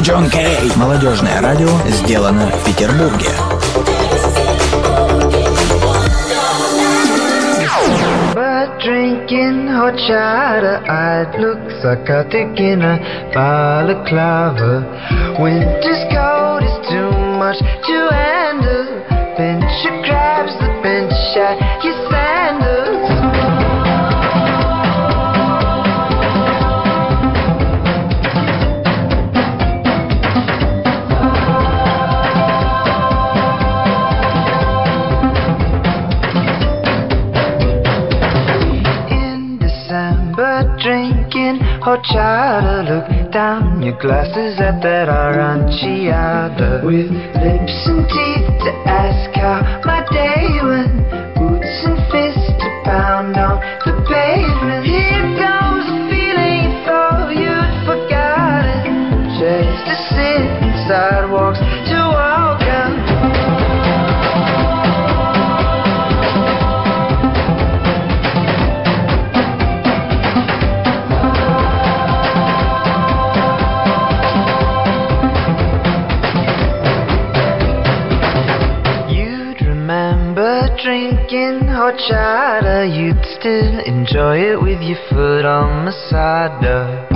Кей, Джон Кей. Молодежное радио сделано в Петербурге. drinking hot chata. I'd look psychotic in a balaclava. Winter try to look down your glasses at that aranciata with lips watch out, uh, you'd still enjoy it with your foot on the side door.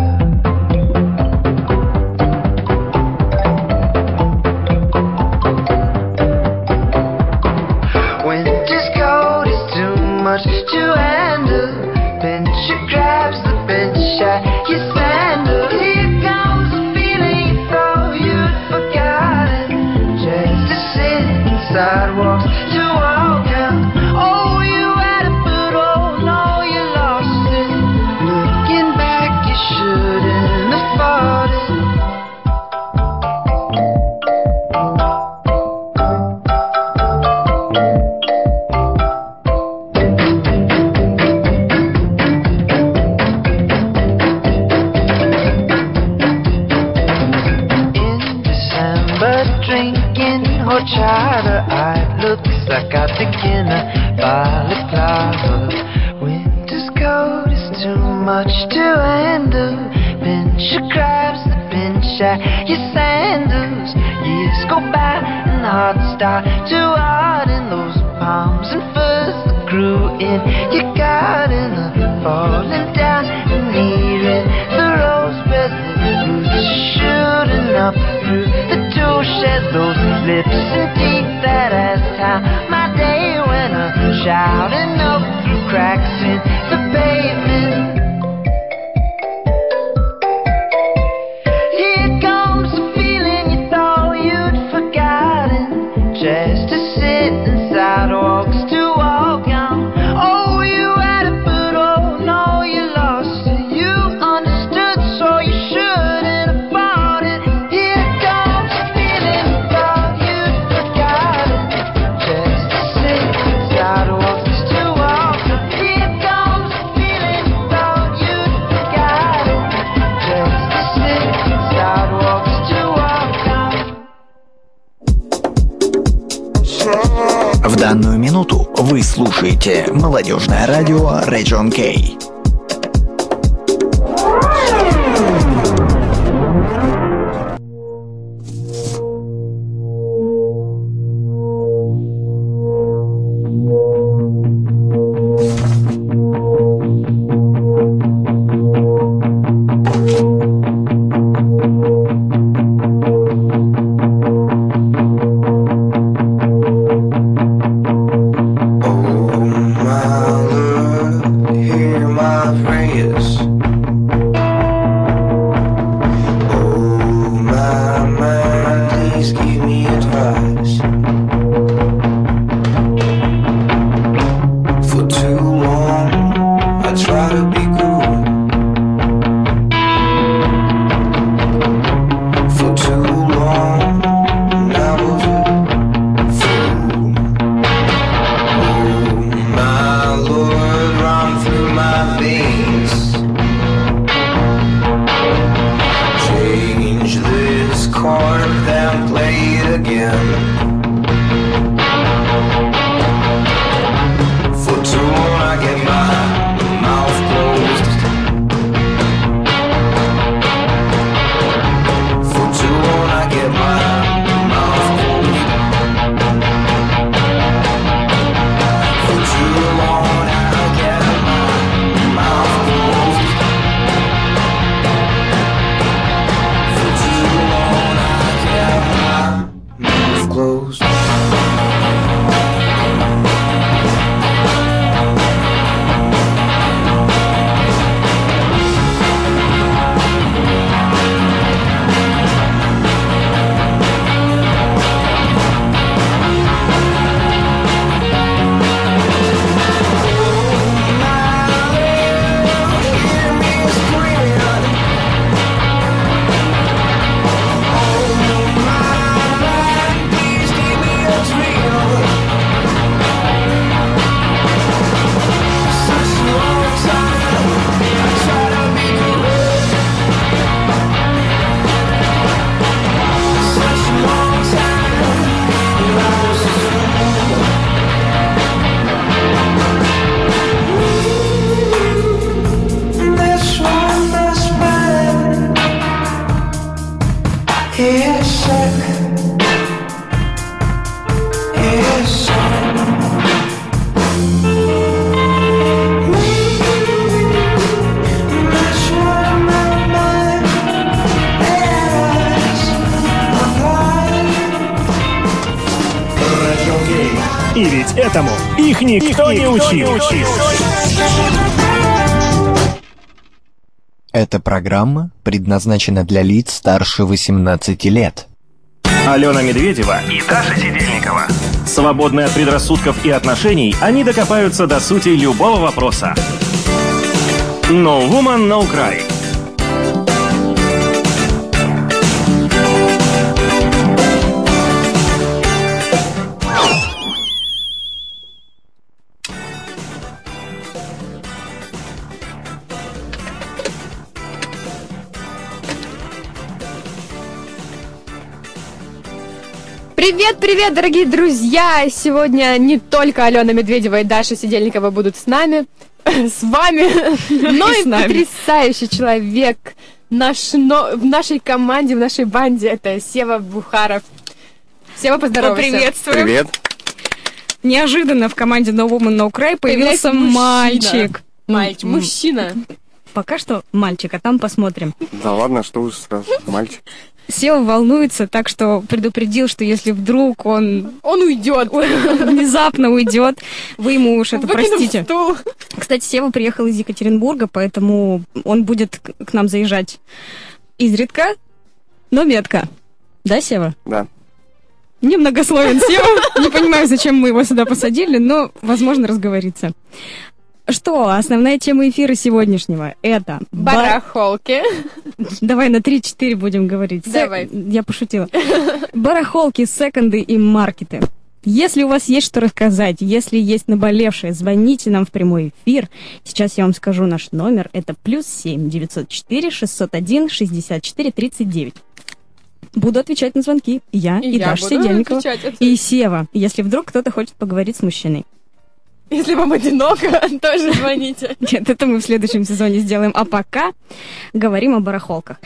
Программа предназначена для лиц старше 18 лет. Алена Медведева и Даша Сидельникова. Свободные от предрассудков и отношений, они докопаются до сути любого вопроса. No Woman, No Cry. Привет, привет, дорогие друзья! Сегодня не только Алена Медведева и Даша Сидельникова будут с нами, с вами, но и нами. потрясающий человек наш, но, в нашей команде, в нашей банде. Это Сева Бухаров. Сева, поздоровайся. Поприветствуем. Привет. Неожиданно в команде No Woman No Cry появился мужчина. мальчик. Мальчик, мужчина. Пока что мальчик, а там посмотрим. Да ладно, что уж сразу, мальчик. Сева волнуется, так что предупредил, что если вдруг он Он уйдет. внезапно уйдет, вы ему уж это Выкинув простите. стул. Кстати, Сева приехал из Екатеринбурга, поэтому он будет к к нам заезжать изредка, но метко. Да, Сева? Да. Немногословен Сева. Не понимаю, зачем мы его сюда посадили, но, возможно, разговориться. Что, основная тема эфира сегодняшнего — это... ба- Барахолки. Давай на 3-4 будем говорить. Сек- Давай. Я пошутила. Барахолки, секонды и маркеты. Если у вас есть что рассказать, если есть наболевшее, звоните нам в прямой эфир. Сейчас я вам скажу наш номер. Это плюс семь девятьсот четыре шестьсот один шестьдесят четыре тридцать девять. Буду отвечать на звонки. Я и, я Даша Сидельникова. И Сева, если вдруг кто-то хочет поговорить с мужчиной. Если вам одиноко, тоже звоните. Нет, это мы в следующем сезоне сделаем. А пока говорим о барахолках.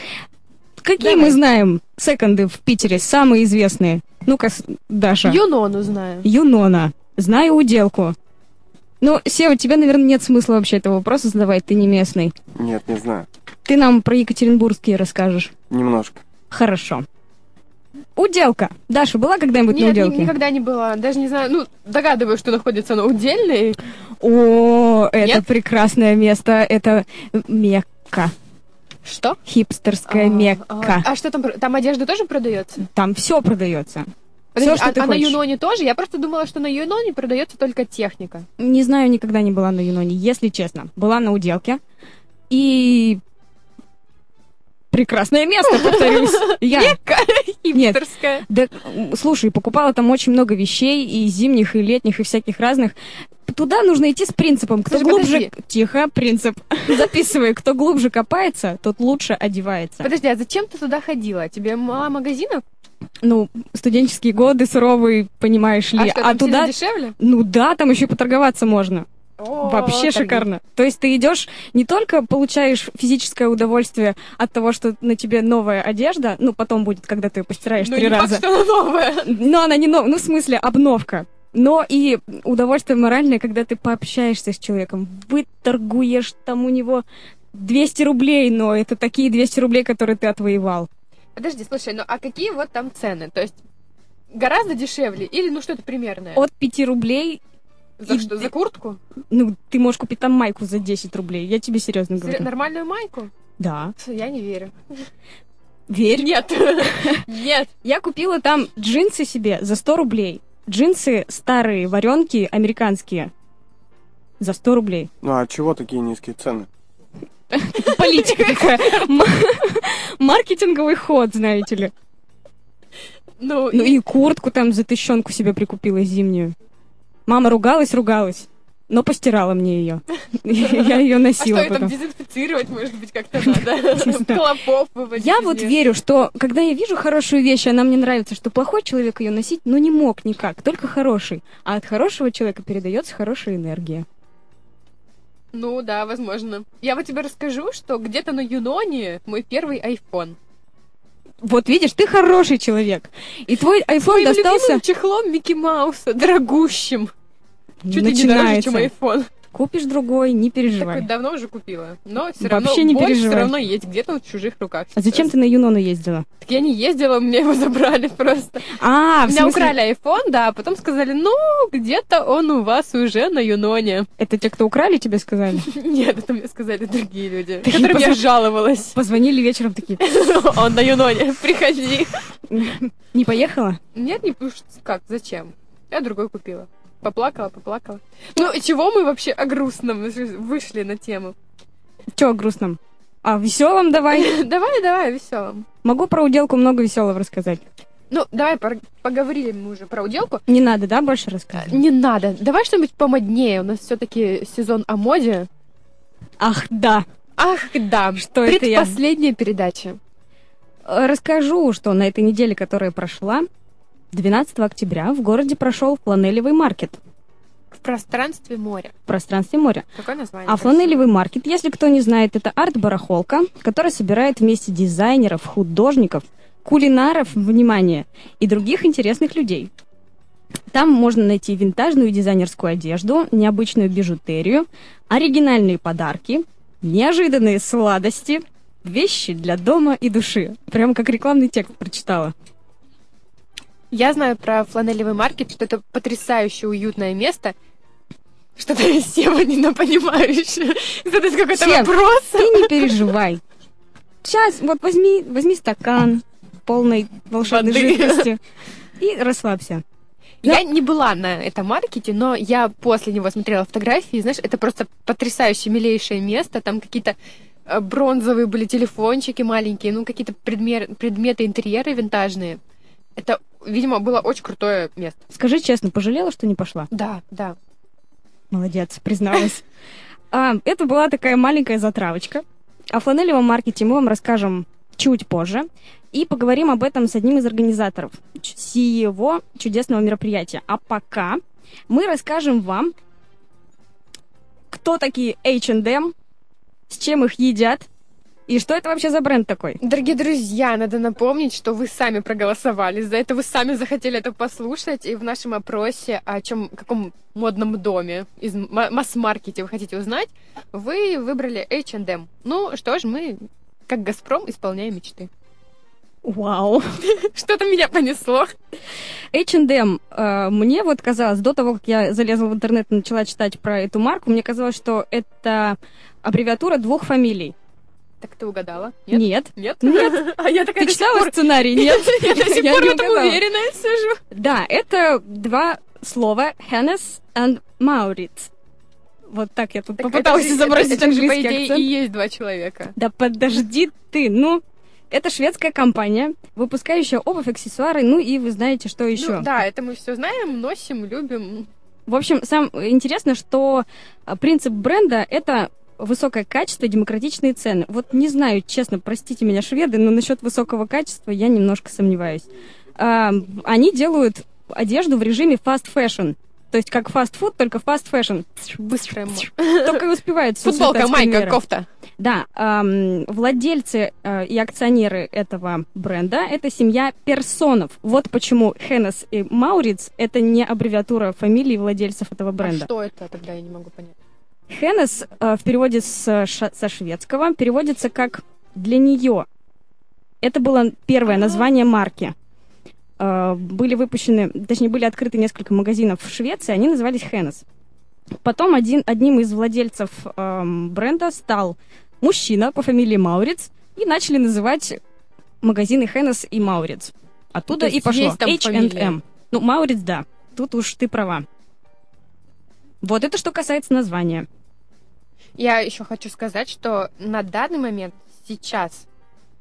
Какие Давай. мы знаем секонды в Питере, самые известные? Ну-ка, Даша. Юнону знаю. Юнона. Знаю уделку. Ну, Сева, тебе, наверное, нет смысла вообще этого вопроса задавать, ты не местный. Нет, не знаю. Ты нам про екатеринбургские расскажешь. Немножко. Хорошо. Уделка. Даша, была когда-нибудь на Нет, ни- уделке? никогда не была. Даже не знаю, ну, догадываюсь, что находится на удельной. О, это Нет? прекрасное место. Это Мекка. Что? Хипстерская А, Мекка. А, а что там? Там одежда тоже продается? Там все продается. Подожди, Всё, что а, ты а на. Юноне тоже? Я просто думала, что на Юноне продается только техника. Не знаю, никогда не была на Юноне, если честно. Была на уделке. И прекрасное место, повторюсь. Я. Нет. Хипстерская. Да, слушай, покупала там очень много вещей, и зимних, и летних, и всяких разных. Туда нужно идти с принципом. Кто Подожди, глубже... подожди. Тихо, принцип. Записывай. Кто глубже копается, тот лучше одевается. Подожди, а зачем ты туда ходила? Тебе мало магазинов? Ну, студенческие годы суровые, понимаешь ли. А что, там туда... сильно дешевле? Ну да, там еще поторговаться можно. О, Вообще шикарно. То есть ты идешь, не только получаешь физическое удовольствие от того, что на тебе новая одежда, ну потом будет, когда ты ее постираешь Ну, три не факт, раза. что она новая. Но она не новая, ну в смысле обновка. Но и удовольствие моральное, когда ты пообщаешься с человеком, выторгуешь там у него 200 рублей, но это такие 200 рублей, которые ты отвоевал. Подожди, слушай, ну а какие вот там цены? То есть гораздо дешевле или ну что-то примерное? От 5 рублей, За и- что, за куртку? ну ты можешь купить там майку за 10 рублей. Я тебе серьезно Сре- говорю. Нормальную майку? Да. Я не верю. Верь. Нет. Нет. Я купила там джинсы себе за 100 рублей. Джинсы старые, варенки, американские. За 100 рублей. Ну а чего такие низкие цены? Политика такая. Маркетинговый ход, знаете ли. Ну, Ну и- и куртку там за тыщенку себе прикупила зимнюю. Мама ругалась, ругалась. Но постирала мне ее. Я ее а что, носила ее там потом. дезинфицировать, может быть, как-то надо? Клопов выводить. Я вот верю, что когда я вижу хорошую вещь, она мне нравится, что плохой человек ее носить, ну не мог никак, только хороший. А от хорошего человека передается хорошая энергия. Ну да, возможно. Я вот тебе расскажу, что где-то на Юноне мой первый iPhone. Вот видишь, ты хороший человек. И твой iPhone Своим достался... чехлом Микки Мауса, дорогущим. Чуть ли не дороже, чем Начинается. iPhone. Купишь другой, не Так переживай. вот давно уже купила. Но все Вообще равно не боль переживай. все равно есть где-то в чужих руках. А зачем ты на Юнону ездила? Так я не ездила, мне его забрали просто. А, меня смысле, украли iPhone, да, а потом сказали, ну, где-то он у вас уже на Юноне. это те, кто украли, тебе сказали? Нет, это мне сказали другие люди, которым я жаловалась. Позвонили вечером такие, Он на Юноне, приходи. не поехала? Нет, не как, зачем? Я другой купила. Поплакала, поплакала. Ну, чего мы вообще о грустном вышли на тему? Че о грустном? А веселом давай. Давай, давай, веселом. Могу про уделку много веселого рассказать. Ну, давай, поговорили мы уже про уделку. Не надо, да, больше рассказывать? Не надо. Давай что-нибудь помоднее. У нас все-таки сезон о моде. Ах, да. Ах, да. Что это я? Предпоследняя передача. Расскажу, что на этой неделе, которая прошла, 12 октября в городе прошел фланелевый маркет В пространстве моря. в пространстве моря. Какое название? А фланелевый маркет, если кто не знает, это арт-барахолка, которая собирает вместе дизайнеров, художников, кулинаров, внимание, и других интересных людей. Там можно найти винтажную дизайнерскую одежду, необычную бижутерию, оригинальные подарки, неожиданные сладости, вещи для дома и души. Прям как рекламный текст прочитала. Я знаю про фланелевый маркет, что это потрясающе уютное место. Что-то Сева не понимаешь. Задать какой-то Сев, вопрос. Ты не переживай. Сейчас, вот возьми, возьми стакан полной волшебной Воды. жидкости и расслабься. Я не была на этом маркете, но я после него смотрела фотографии, знаешь, это просто потрясающе милейшее место, там какие-то э, бронзовые были телефончики маленькие, ну, какие-то предмер- предметы интерьера винтажные. Это, видимо, было очень крутое место. Скажи честно, пожалела, что не пошла? Да, да. Молодец, призналась. А, это была такая маленькая затравочка. О фланелевом маркете мы вам расскажем чуть позже. И поговорим об этом с одним из организаторов сего чудесного мероприятия. А пока мы расскажем вам, кто такие H&M, с чем их едят, и что это вообще за бренд такой. Дорогие друзья, надо напомнить, что вы сами проголосовали за это, вы сами захотели это послушать, и в нашем опросе, о чем, каком модном доме из масс-маркете вы хотите узнать, вы выбрали H&M. Ну что ж, мы, как Газпром, исполняем мечты. Вау! Что-то меня понесло. H&M, мне вот казалось, до того, как я залезла в интернет и начала читать про эту марку, мне казалось, что это аббревиатура двух фамилий. Так ты угадала? Нет? Нет. Нет? Нет. А я такая Ты читала пор- сценарий? Нет. Я до сих пор в этом уверенная сижу. Да, это два слова Hennes and Maurits. Вот так я тут Так попыталась это изобразить это- это же, по английский идее, акцент. и есть два человека. Да подожди ты, ну... Это шведская компания, выпускающая обувь, аксессуары, ну и вы знаете, что еще. Ну, да, это мы все знаем, носим, любим. В общем, сам интересно, что а, принцип бренда — это высокое качество, демократичные цены. Вот не знаю, честно, простите меня, шведы, но насчет высокого качества я немножко сомневаюсь. А, они делают одежду в режиме fast fashion. То есть как фастфуд, только fast fashion. Быстрая мо- Только и успевают Футболка, майка, кофта. Да, ам, владельцы э, и акционеры этого бренда — это семья персонов. Вот почему Хеннес и Мауриц — это не аббревиатура фамилии владельцев этого А бренда. что это тогда, я не могу понять. Хеннес э, в переводе с, ша- со шведского переводится как «для нее». Это было первое А. название марки. Э, Были выпущены, точнее, были открыты несколько магазинов в Швеции, они назывались Хеннес. Потом один, одним из владельцев эм, бренда стал мужчина по фамилии Мауриц, и начали называть магазины Хеннес и Мауриц. Оттуда и пошло? H&M. Ну, Мауриц, да. Тут уж ты права. Вот это что касается названия. Я еще хочу сказать, что на данный момент сейчас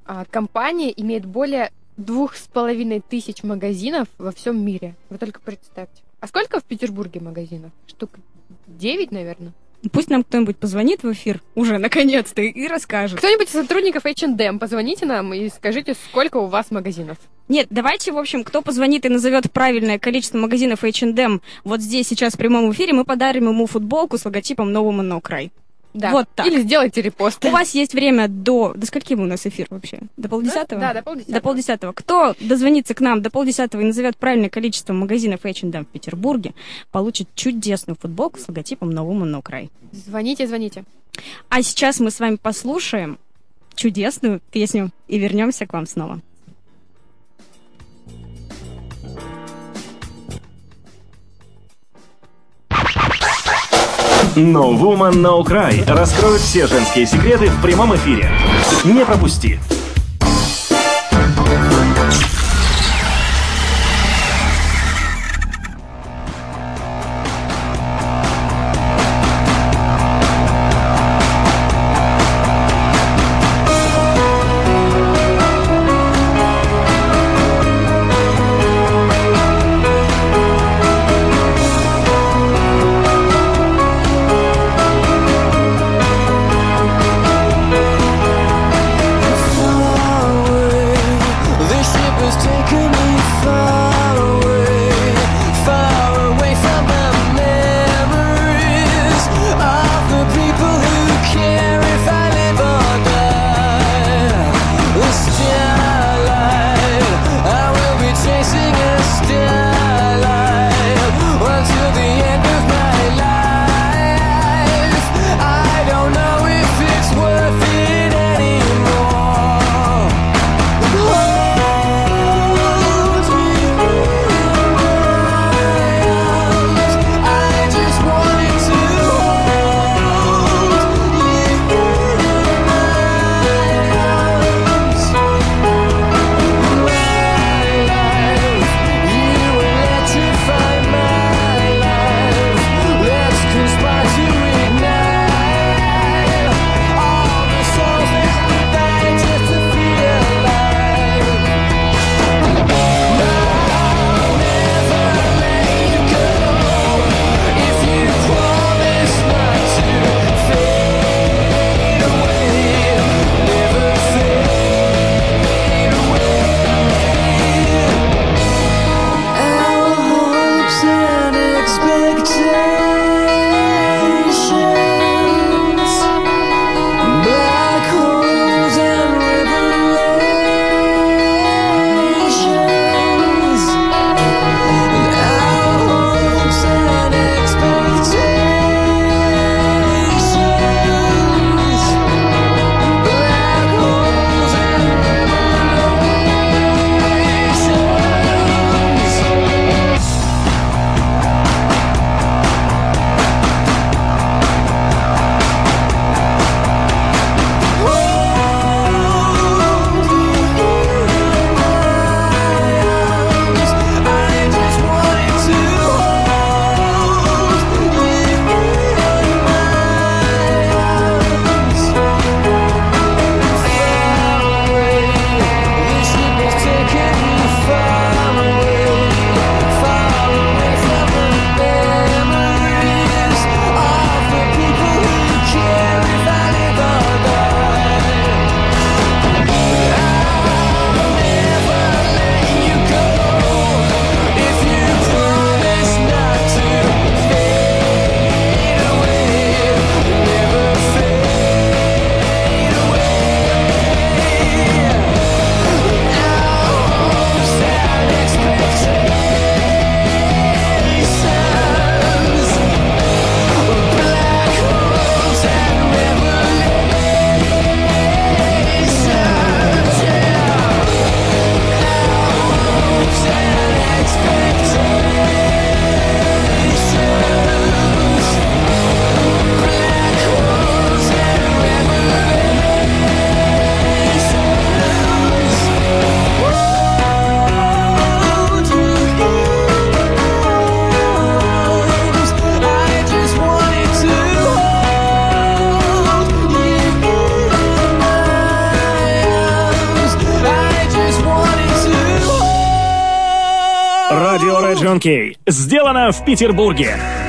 а, компания имеет более двух с половиной тысяч магазинов во всем мире. Вы только представьте. А сколько в Петербурге магазинов? Штук девять, наверное. Пусть нам кто-нибудь позвонит в эфир уже наконец-то и расскажет. Кто-нибудь из сотрудников H&M, позвоните нам и скажите, сколько у вас магазинов. Нет, давайте, в общем, кто позвонит и назовет правильное количество магазинов H&M вот здесь сейчас в прямом эфире, мы подарим ему футболку с логотипом Нового No да. Вот так. Или сделайте репост. У вас есть время до... До скольки у нас эфир вообще? До полдесятого? Да, до полдесятого. До полдесятого. Кто дозвонится к нам до полдесятого и назовет правильное количество магазинов H&M в Петербурге, получит чудесную футболку с логотипом «Новому но край». Звоните, звоните. А сейчас мы с вами послушаем чудесную песню и вернемся к вам снова. No Woman No Cry раскроют все женские секреты в прямом эфире. Не пропусти! сделано в Петербурге.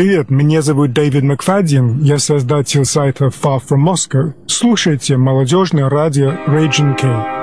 Привет, меня зовут Дэвид Макфадин, я создатель сайта Far From Moscow. Слушайте молодежное радио Raging K.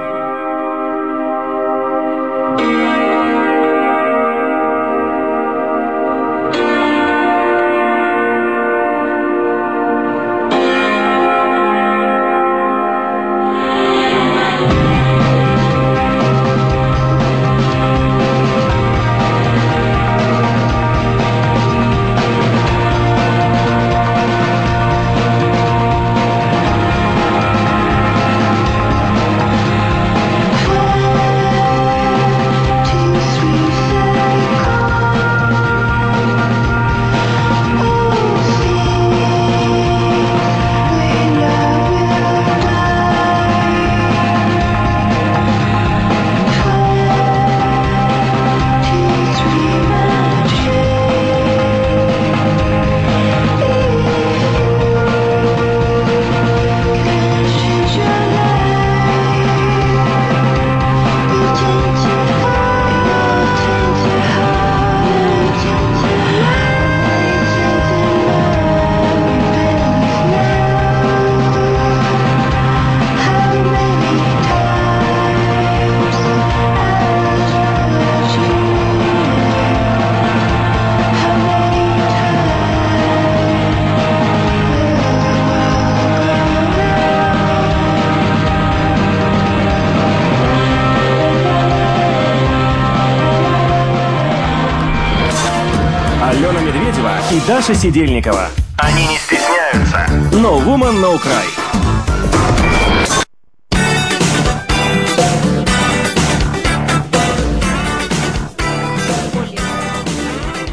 и Даша Сидельникова. Они не стесняются. No Woman, No Cry.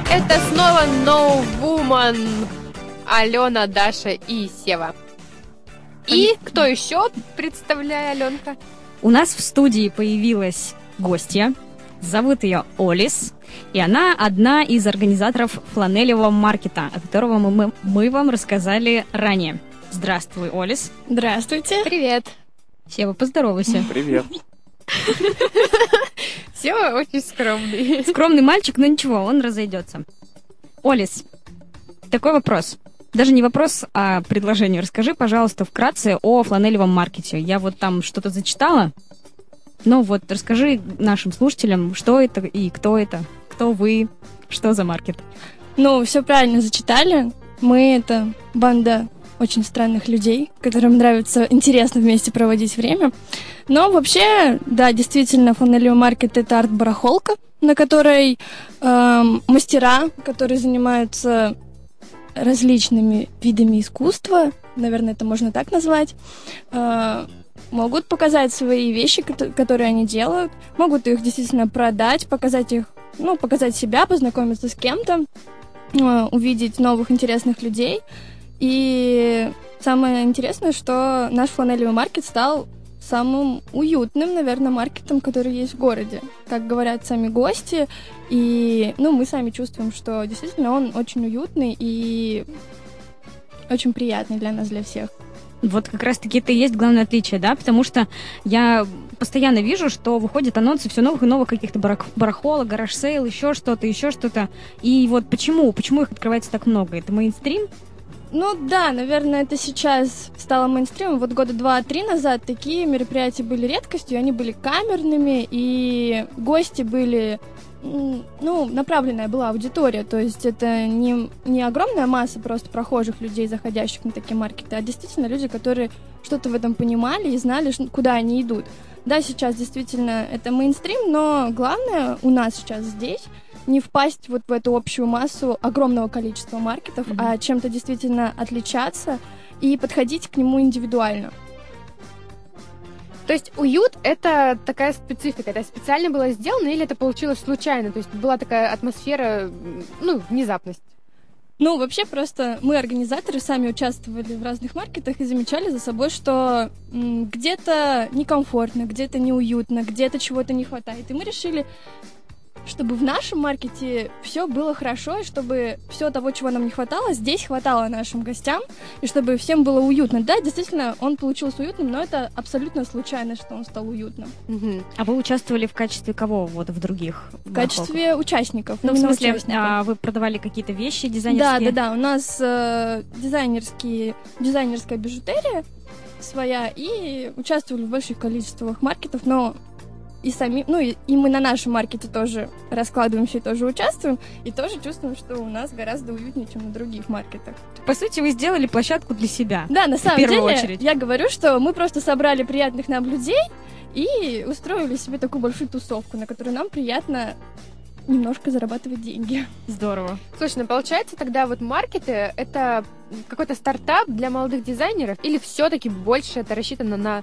Это снова No Woman. Алена, Даша и Сева. И кто еще, представляя Аленка? У нас в студии появилась гостья. Зовут ее Олис. И она одна из организаторов фланелевого маркета, о которого мы, мы, мы вам рассказали ранее. Здравствуй, Олис. Здравствуйте. Привет. Сева, поздоровайся. Привет. Сева очень скромный. Скромный мальчик, но ничего, он разойдется. Олис, такой вопрос. Даже не вопрос, а предложение. Расскажи, пожалуйста, вкратце о фланелевом маркете. Я вот там что-то зачитала. Ну вот, расскажи нашим слушателям, что это и кто это, кто вы, что за маркет. Ну, все правильно зачитали. Мы это банда очень странных людей, которым нравится интересно вместе проводить время. Но вообще, да, действительно, фланелевый маркет это арт-барахолка, на которой эм, мастера, которые занимаются различными видами искусства, наверное, это можно так назвать, э, могут показать свои вещи, кото- которые они делают, могут их действительно продать, показать их, ну, показать себя, познакомиться с кем-то, э, увидеть новых интересных людей. И самое интересное, что наш фланелевый маркет стал самым уютным, наверное, маркетом, который есть в городе. Как говорят сами гости, и ну, мы сами чувствуем, что действительно он очень уютный и очень приятный для нас, для всех. Вот как раз-таки это и есть главное отличие, да, потому что я постоянно вижу, что выходят анонсы все новых и новых каких-то барах- барахолок, гараж-сейл, еще что-то, еще что-то. И вот почему? Почему их открывается так много? Это мейнстрим? Ну да, наверное, это сейчас стало мейнстримом. Вот года два-три назад такие мероприятия были редкостью, они были камерными, и гости были ну, направленная была аудитория, то есть это не, не огромная масса просто прохожих людей, заходящих на такие маркеты, а действительно люди, которые что-то в этом понимали и знали, куда они идут. Да, сейчас действительно это мейнстрим, но главное у нас сейчас здесь не впасть вот в эту общую массу огромного количества маркетов, а чем-то действительно отличаться и подходить к нему индивидуально. То есть уют — это такая специфика, это специально было сделано или это получилось случайно? То есть была такая атмосфера, ну, внезапность? Ну, вообще просто мы, организаторы, сами участвовали в разных маркетах и замечали за собой, что где-то некомфортно, где-то неуютно, где-то чего-то не хватает. И мы решили чтобы в нашем маркете все было хорошо, и чтобы все того, чего нам не хватало, здесь хватало нашим гостям, и чтобы всем было уютно. Да, действительно, он получился уютным, но это абсолютно случайно, что он стал уютным. Мгм. А вы участвовали в качестве кого вот в других? В качестве участников. Ну, в смысле, участников. а, вы продавали какие-то вещи Да, дизайнерские? да, да. У нас э, дизайнерские, дизайнерская бижутерия своя, и участвовали в больших количествах маркетов, но и сами, ну и, и мы на нашем маркете тоже раскладываемся и тоже участвуем, и тоже чувствуем, что у нас гораздо уютнее, чем на других маркетах. По сути, вы сделали площадку для себя. Да, на самом деле, очередь. я говорю, что мы просто собрали приятных нам людей и устроили себе такую большую тусовку, на которой нам приятно немножко зарабатывать деньги. Здорово. Слушай, ну получается тогда вот маркеты — это какой-то стартап для молодых дизайнеров или все таки больше это рассчитано на,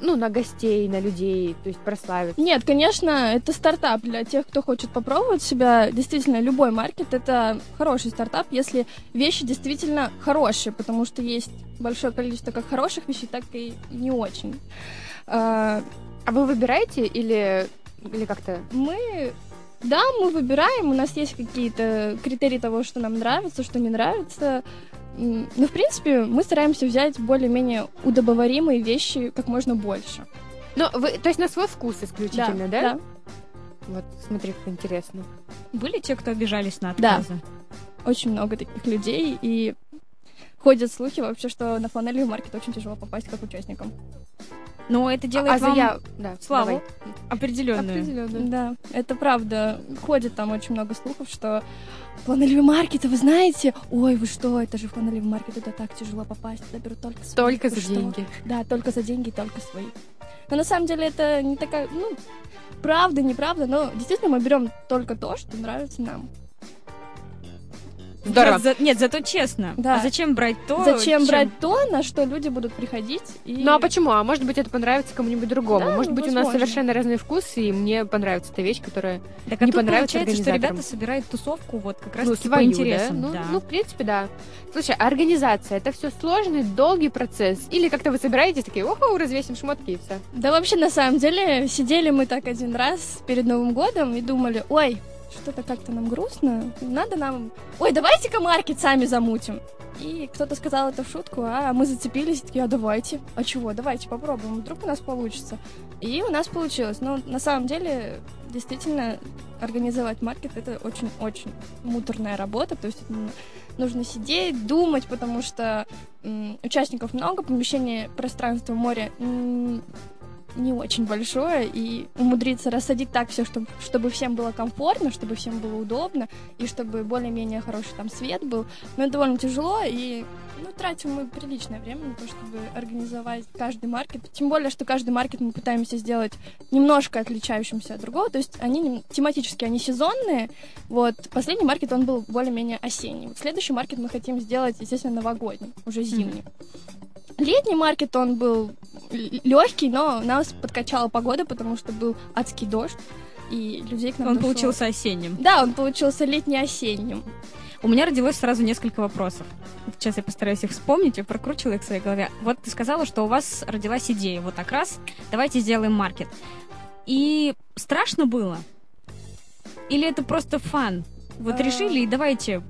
ну, на гостей, на людей, то есть прославиться? Нет, конечно, это стартап для тех, кто хочет попробовать себя. Действительно, любой маркет — это хороший стартап, если вещи действительно хорошие, потому что есть большое количество как хороших вещей, так и не очень. А, А вы выбираете или, или как-то... Мы, да, мы выбираем, у нас есть какие-то критерии того, что нам нравится, что не нравится. Но, в принципе, мы стараемся взять более-менее удобоваримые вещи как можно больше. Ну, вы, то есть на свой вкус исключительно, да? Да. Вот, смотри, как интересно. Были те, кто обижались на Да. отказы? Очень много таких людей, и ходят слухи вообще, что на фланелевый маркет очень тяжело попасть как участникам. Но это делает а вам заяв- да, славу давай. определенную. Определенно. Да, это правда. Ходит там очень много слухов, что фланелевый маркет, вы знаете, ой, вы что, это же фланелевый маркет, это так тяжело попасть, туда берут только свои. Только Вы за что?» деньги. Да, только за деньги, только свои. Но на самом деле это не такая, ну, правда, неправда, но действительно мы берем только то, что нравится нам. Здорово. За- нет, зато честно. Да. А зачем брать то? Зачем чем- брать то, на что люди будут приходить? И... Ну а почему? А может быть, это понравится кому-нибудь другому? Да, может быть, у нас возможно. совершенно разные вкусы, и мне понравится эта вещь, которая Так, а не тут понравится получается, что ребята собирают тусовку вот как раз ну, свою, по интересам. да? Ну, да. ну, в принципе, да. Слушай, а организация это все сложный, долгий процесс? Или как-то вы собираетесь такие, оху, развесим шмотки и все? Да вообще, на самом деле, сидели мы так один раз перед Новым годом и думали, ой, что-то как-то нам грустно, надо нам... Ой, давайте-ка маркет сами замутим. И кто-то сказал это в шутку, а мы зацепились, такие, а давайте. А чего, давайте попробуем, вдруг у нас получится. И у нас получилось. Но на самом деле, действительно, организовать маркет — это очень-очень муторная работа, то есть нужно сидеть, думать, потому что м, участников много, помещение, пространство, море м, не очень большое, и умудриться рассадить так все, чтобы, чтобы всем было комфортно, чтобы всем было удобно, и чтобы более-менее хороший там свет был. Но это довольно тяжело, и ну, тратим мы приличное время на то, чтобы организовать каждый маркет. Тем более, что каждый маркет мы пытаемся сделать немножко отличающимся от другого. То есть они тематически, они сезонные. Вот последний маркет, он был более-менее осенний. Вот следующий маркет мы хотим сделать, естественно, новогодний, уже зимний. Летний маркет, он был легкий, но нас подкачала погода, потому что был адский дождь, и людей к нам Он дошло. получился осенним. Да, он получился летний-осенним. У меня родилось сразу несколько вопросов. Сейчас я постараюсь их вспомнить и прокручивала их в своей голове. Вот ты сказала, что у вас родилась идея. Вот так раз, давайте сделаем маркет. И страшно было? Или это просто фан? Вот А. решили и давайте.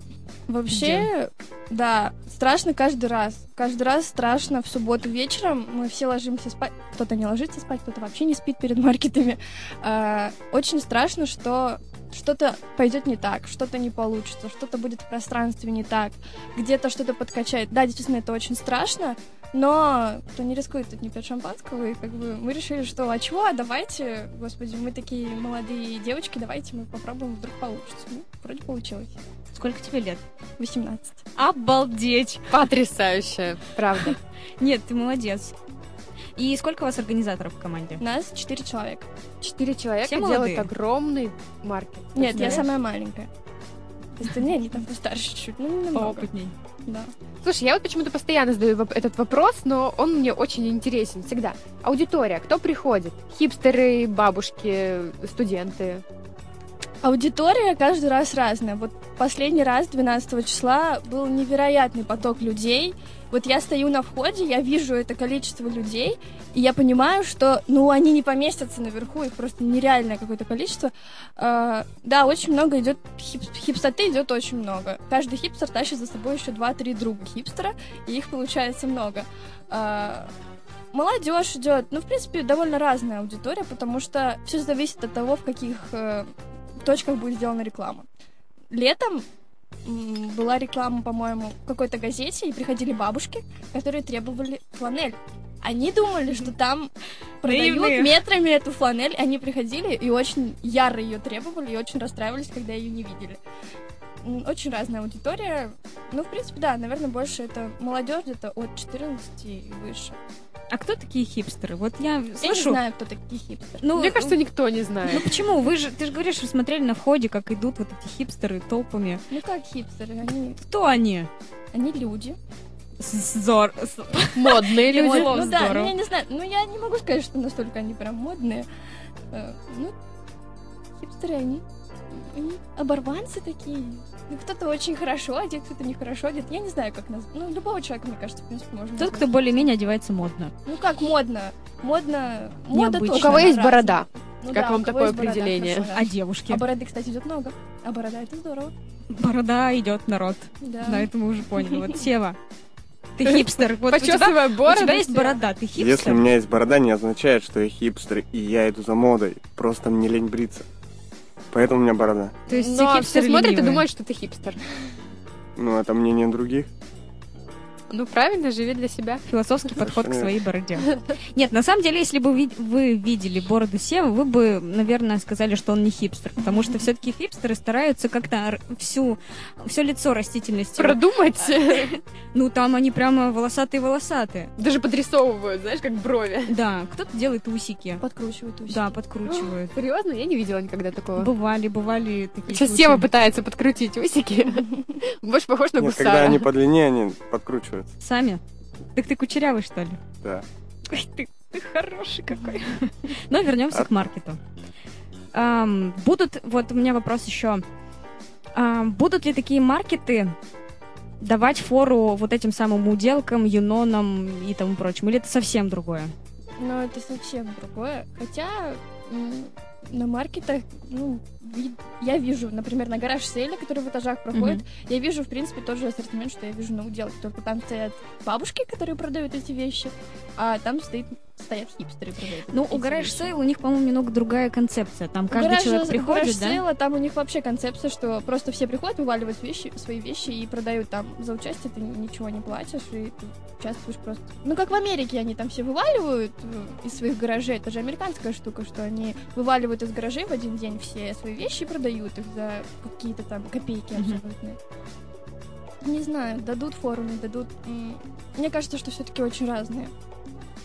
Вообще, да, страшно каждый раз. Каждый раз страшно в субботу вечером. Мы все ложимся спать. Кто-то не ложится спать, кто-то вообще не спит перед маркетами. А, Очень страшно, что что-то пойдет не так, что-то не получится, что-то будет в пространстве не так, где-то что-то подкачает. Да, действительно, это очень страшно, но кто не рискует, тот не пьет шампанского, и как бы мы решили, что а чего, а давайте, господи, мы такие молодые девочки, давайте мы попробуем, вдруг получится. Ну, вроде получилось. Сколько тебе лет? 18. Обалдеть! Потрясающе, правда. Нет, ты молодец. И сколько у вас организаторов в команде? Нас 4 человека. Четыре человека Все делают молодые? огромный маркет. Нет, я самая маленькая. Остальные, они там постарше чуть-чуть, ну, немного. Опытней. Да. Слушай, я вот почему-то постоянно задаю этот вопрос, но он мне очень интересен всегда. Аудитория, кто приходит? Хипстеры, бабушки, студенты. Аудитория каждый раз разная. Вот последний раз, 12 числа, был невероятный поток людей. Вот я стою на входе, я вижу это количество людей, и я понимаю, что, ну, они не поместятся наверху, их просто нереальное какое-то количество. А, да, очень много идет, хип, хипстоты идет очень много. Каждый хипстер тащит за собой еще 2-3 друга хипстера, и их получается много. А, молодежь идет, ну, в принципе, довольно разная аудитория, потому что все зависит от того, в каких э, точках будет сделана реклама. Летом была реклама, по-моему, в какой-то газете, и приходили бабушки, которые требовали фланель. Они думали, что там продают Наивные. метрами эту фланель. Они приходили и очень яро ее требовали, и очень расстраивались, когда ее не видели. Очень разная аудитория. Ну, в принципе, да, наверное, больше это молодежь где-то от 14 и выше. А кто такие хипстеры? Вот я Я не слышу... знаю, кто такие хипстеры. Ну, Мне кажется, никто не ну знает. почему? Вы же, ты же говоришь, что смотрели на входе, как идут вот эти хипстеры толпами. Ну как хипстеры? Они, Кто они? они люди. Зор... Модные люди. Ну да, здорово. ну, я не знаю, ну я не могу сказать, что настолько они прям модные. Э, ну, хипстеры, они оборванцы такие. Ну, кто-то очень хорошо одет, кто-то нехорошо одет. Я не знаю, как назвать. Ну, любого человека, мне кажется, в принципе, можно Тот, назвать кто более-менее одевается модно. Ну, как модно? Модно... Мода тоже У кого есть разная. борода? Ну Как да, вам у такое борода, определение? хорошо, да. А девушки? А бороды, кстати, идет много. А борода это здорово. Борода идет народ. Да. Да, это мы уже поняли. Вот Сева. Ты хипстер. Вот у тебя, Почесывая у бороду. тебя есть борода, ты хипстер. Если у меня есть борода, не означает, что я хипстер, и я иду за модой. Просто мне лень бриться. Поэтому у меня борода. То есть Но все хипстеры смотрят и думают, что ты хипстер. Ну, это мнение других. Ну, правильно, живи для себя. Философский подход к своей бороде. Нет, на самом деле, если бы вы, видели бороду Севы, вы бы, наверное, сказали, что он не хипстер, потому что все-таки хипстеры стараются как-то всю все лицо растительностью. Продумать. Ну, там они прямо волосатые-волосатые. Даже подрисовывают, знаешь, как брови. Да, кто-то делает усики. Подкручивают усики. Да, подкручивают. Серьезно? Я не видела никогда такого. Бывали, бывали такие Сейчас. Сева пытается подкрутить усики. Больше похож на Нет, когда гусара. они подлиннее, они подкручиваются. Сами? Так ты кучерявый, что ли? Да. Ой, ты, ты хороший какой. Но вернемся А- к маркету. Ам, будут, вот у меня вопрос еще. Будут ли такие маркеты давать фору вот этим самым уделкам, юнонам и тому прочему? Или это совсем другое? Но это совсем другое. Хотя на маркетах, ну, я вижу, например, на garage sale е, который в этажах проходит, я вижу, в принципе, тот же ассортимент, что я вижу на Уделке. Только там стоят бабушки, которые продают эти вещи, а там стоит, стоят хипстеры, продают Ну, у garage sale у них, по-моему, немного другая концепция. Там каждый Garage- человек гараж приходит, да? sale а, там у них вообще концепция, что просто все приходят, вываливают вещи, свои вещи и продают там. За участие ты ничего не платишь, и ты участвуешь просто. Ну, как в Америке, они там все вываливают э, из своих гаражей. Это же американская штука, что они вываливают из гаражей в один день все свои вещи и продают их за какие-то там копейки абсолютные. Не знаю, дадут форумы, дадут... Мне кажется, что все-таки очень разные.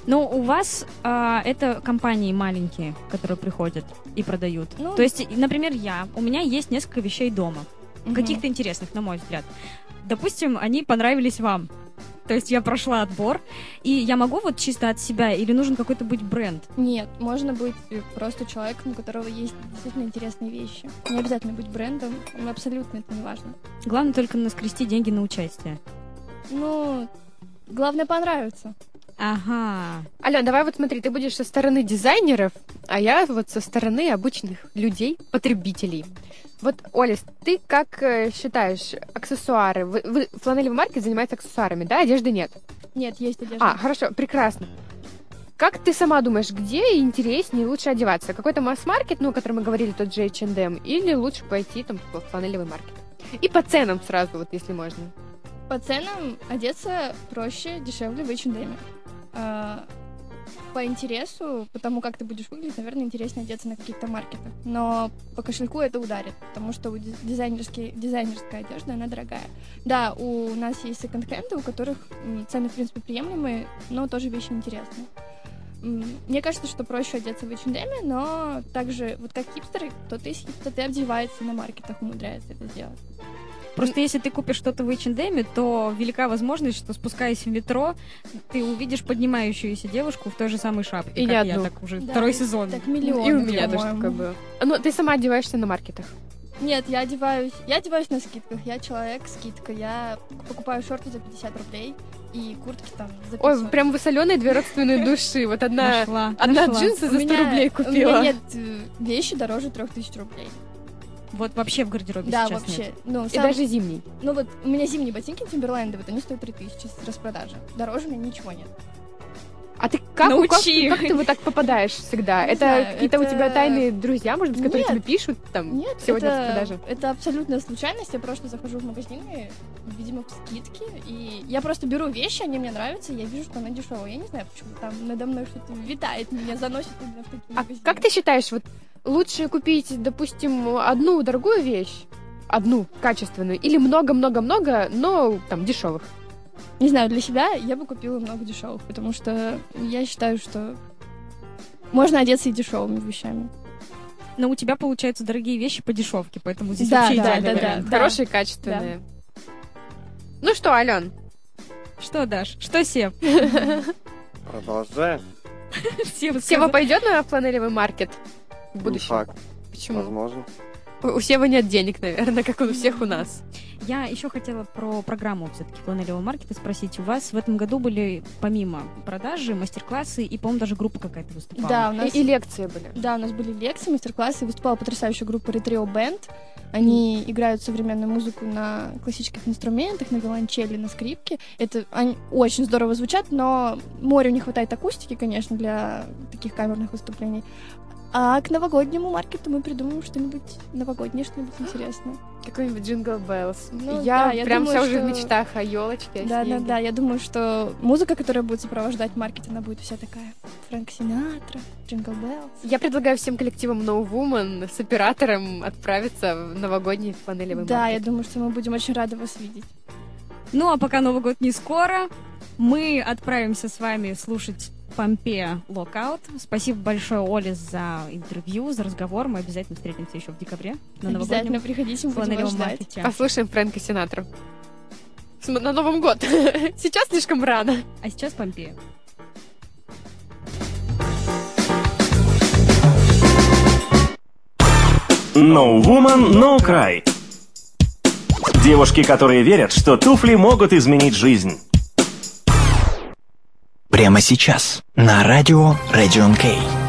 Ну, у вас а, это компании маленькие, которые приходят и продают. Ну, То есть, например, я, у меня есть несколько вещей дома, Мгм. каких-то интересных, на мой взгляд. Допустим, они понравились вам. То есть я прошла отбор, и я могу вот чисто от себя, или нужен какой-то быть бренд? Нет, можно быть э, просто человеком, у которого есть действительно интересные вещи. Не обязательно быть брендом, ну, абсолютно это не важно. Главное только наскрести деньги на участие. Ну, главное понравится. Ага. Ален, давай вот смотри, ты будешь со стороны дизайнеров, а я вот со стороны обычных людей, потребителей. Вот, Оля, ты как э, считаешь аксессуары? Вы, вы- фланелевый маркет занимается аксессуарами, да? Одежды нет. Нет, есть одежда. А, хорошо, прекрасно. Как ты сама думаешь, где интереснее и лучше одеваться? Какой-то масс-маркет, ну, о котором мы говорили, тот же H&M, или лучше пойти там в фланелевый маркет? И по ценам сразу, вот если можно. По ценам одеться проще, дешевле в H&M. По интересу, потому как ты будешь выглядеть, наверное, интереснее одеться на каких-то маркетах. Но по кошельку это ударит, потому что у диз- дизайнерский, дизайнерская одежда, она дорогая. Да, у нас есть секонд-хенды, у которых цены, в принципе, приемлемые, но тоже вещи интересные. Мне кажется, что проще одеться в H&M, но также, вот как хипстеры, кто-то из хипстеров одевается на маркетах, умудряется это сделать. Просто если ты купишь что-то в H&M, то велика возможность, что спускаясь в метро, ты увидишь поднимающуюся девушку в той же самой шапке, И как я одну. так уже Да, второй сезон. Так миллион. И у меня тоже такое было. Ну, ты сама одеваешься на маркетах. Нет, я одеваюсь. Я одеваюсь на скидках. Я человек скидка. Я покупаю шорты за 50 рублей и куртки там за 500. Ой, прям вы соленые две родственные души. Вот одна, Нашла, одна нашла. джинсы за 100 меня- рублей У меня купила. нет э, вещи дороже 3000 рублей. Вот вообще в гардеробе да, сейчас вообще. нет. Ну, И сам- даже зимний. ну вот у меня зимние ботинки Timberland, вот они стоят 3000 с распродажи. Дороже у меня ничего нет. А ты как, Научи. как, ты- как ты вот так попадаешь всегда? Не это какие-то у это- тебя тайные друзья, может быть, которые Нет. тебе пишут там Нет, сегодня это, распродажа? это абсолютная случайность. Я просто захожу в магазины, видимо, в скидки, и я просто беру вещи, они мне нравятся, я вижу, что она дешевая. Я не знаю, почему там надо мной что-то витает, меня заносит именно в такие А магазины. как ты считаешь, вот лучше купить, допустим, одну дорогую вещь, одну качественную, или много-много-много, но там дешевых? Не знаю, для себя я бы купила много дешевых, потому что я считаю, что можно одеться и дешевыми вещами. Но у тебя, получаются дорогие вещи по дешевке, поэтому здесь Да, вообще да, идеальный да, да. вариант. Хорошие, качественные. Ну что, Ален, Что, Даш? Что, Сев? Продолжаем. Сева, Сева пойдет на фланелевый маркет в Не будущем? факт. Почему? Возможно. У Севы нет денег, наверное, как у всех у нас. Я еще хотела про программу все-таки фланелевого маркета спросить. У вас в этом году были, помимо продажи, мастер-классы и, по-моему, даже группа какая-то выступала. Да, у И, нас, и лекции были. да, у нас были лекции, мастер-классы, выступала потрясающая группа Retrio Band. Они играют современную музыку на классических инструментах, на виолончели, на скрипке. Это они очень здорово звучат, но морю не хватает акустики, конечно, для таких камерных выступлений. А к новогоднему маркету мы придумаем что-нибудь новогоднее, что-нибудь интересное. Какой-нибудь Jingle Bells. Ну я да, я прям думаю, вся уже в что- мечтах о елочке, о Да, да, снеге. да. Я думаю, что музыка, которая будет сопровождать маркет, она будет вся такая. Фрэнк Синатра, Jingle Bells. Я предлагаю всем коллективам No Woman с оператором отправиться в новогодний фланелевый Да, я маркет. думаю, что мы будем очень рады вас видеть. Ну, а пока Новый год не скоро, мы отправимся с вами слушать Помпея Локаут. Спасибо большое, Оле, за интервью, за разговор. Мы обязательно встретимся еще в декабре на Обязательно новогоднем приходите, мы будем ждать. маркете. Послушаем Фрэнка Синатру. На Новом год. Сейчас слишком рано. А сейчас Помпея. No Woman, No Cry. Девушки, которые верят, что туфли могут изменить жизнь. Прямо сейчас на радио Region K.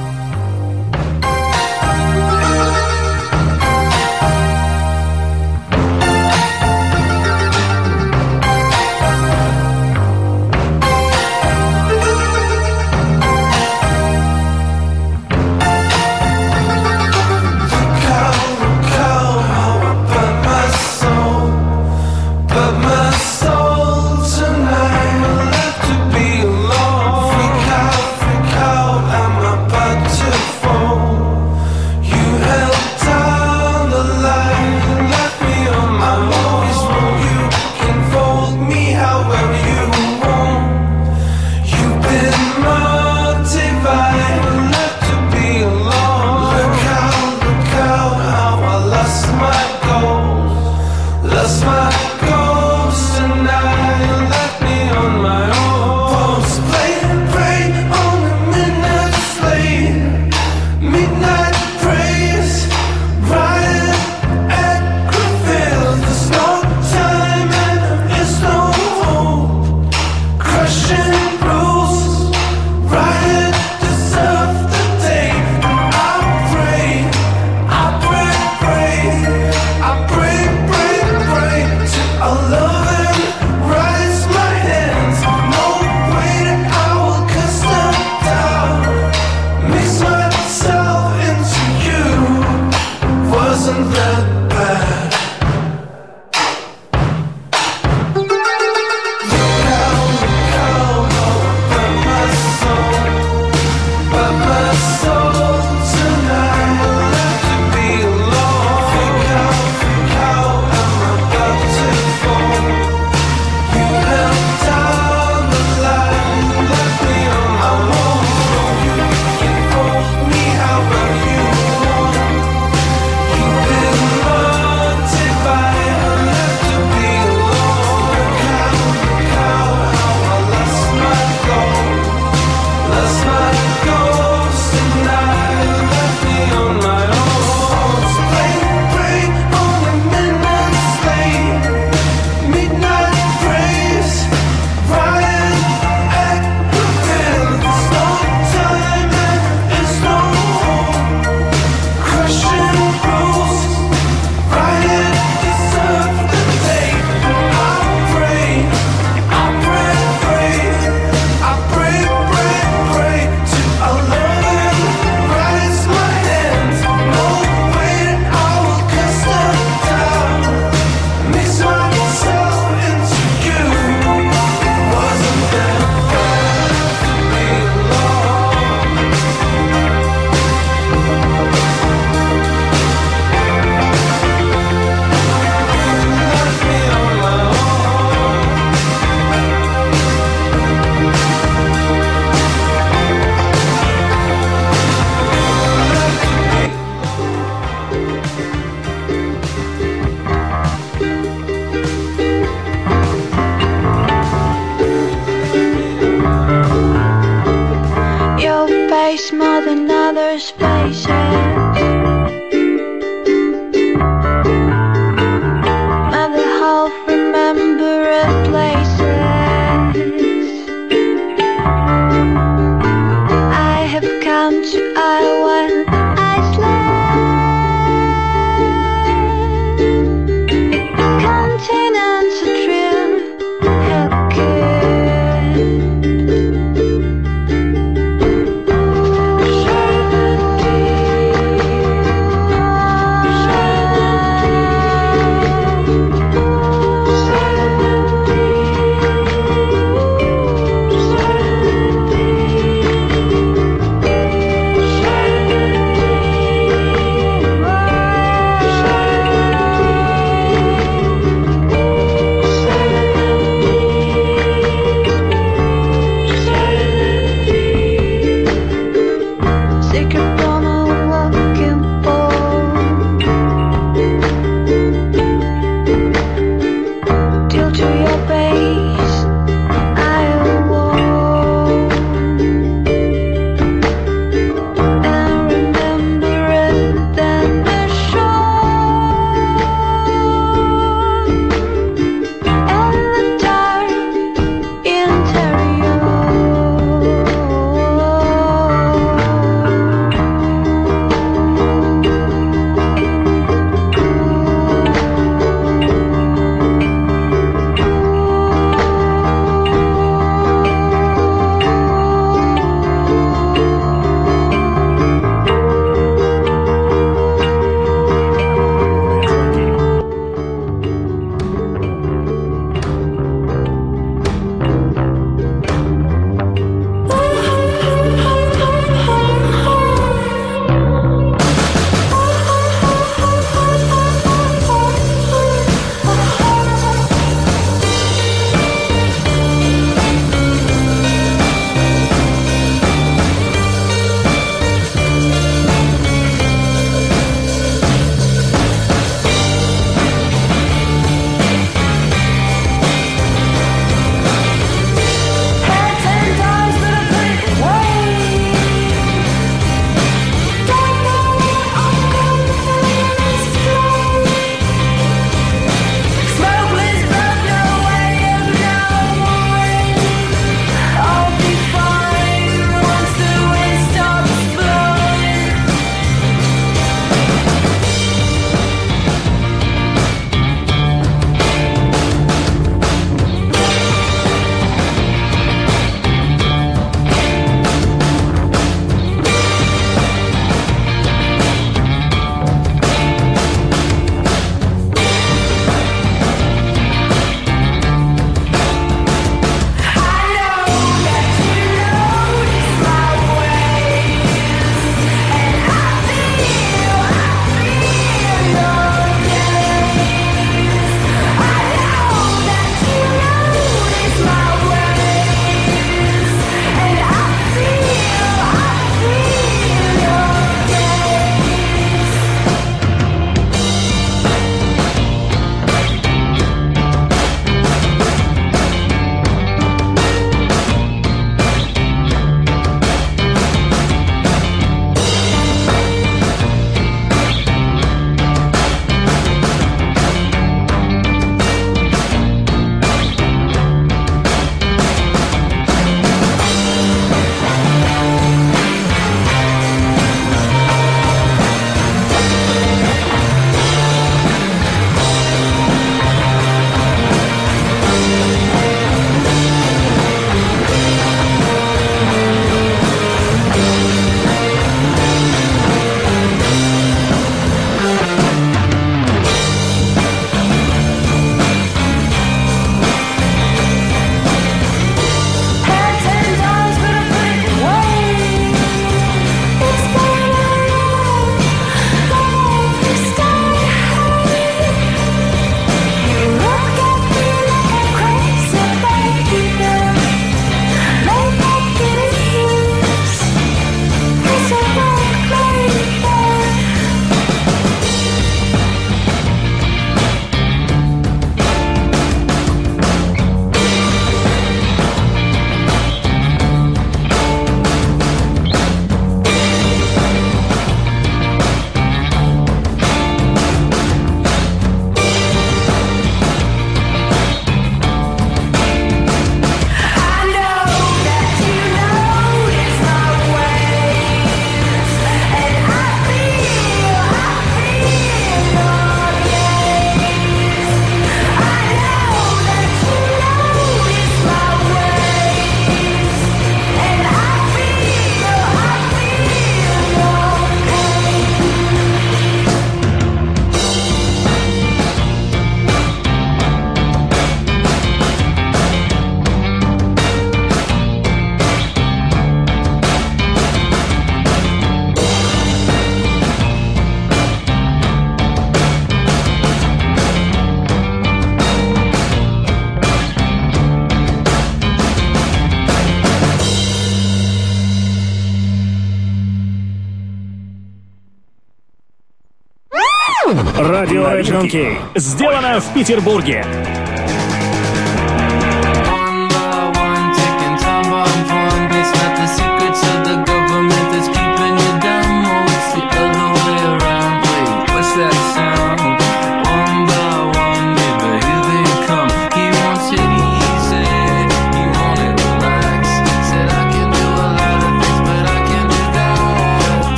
Радио Region Key. Сделано в Петербурге.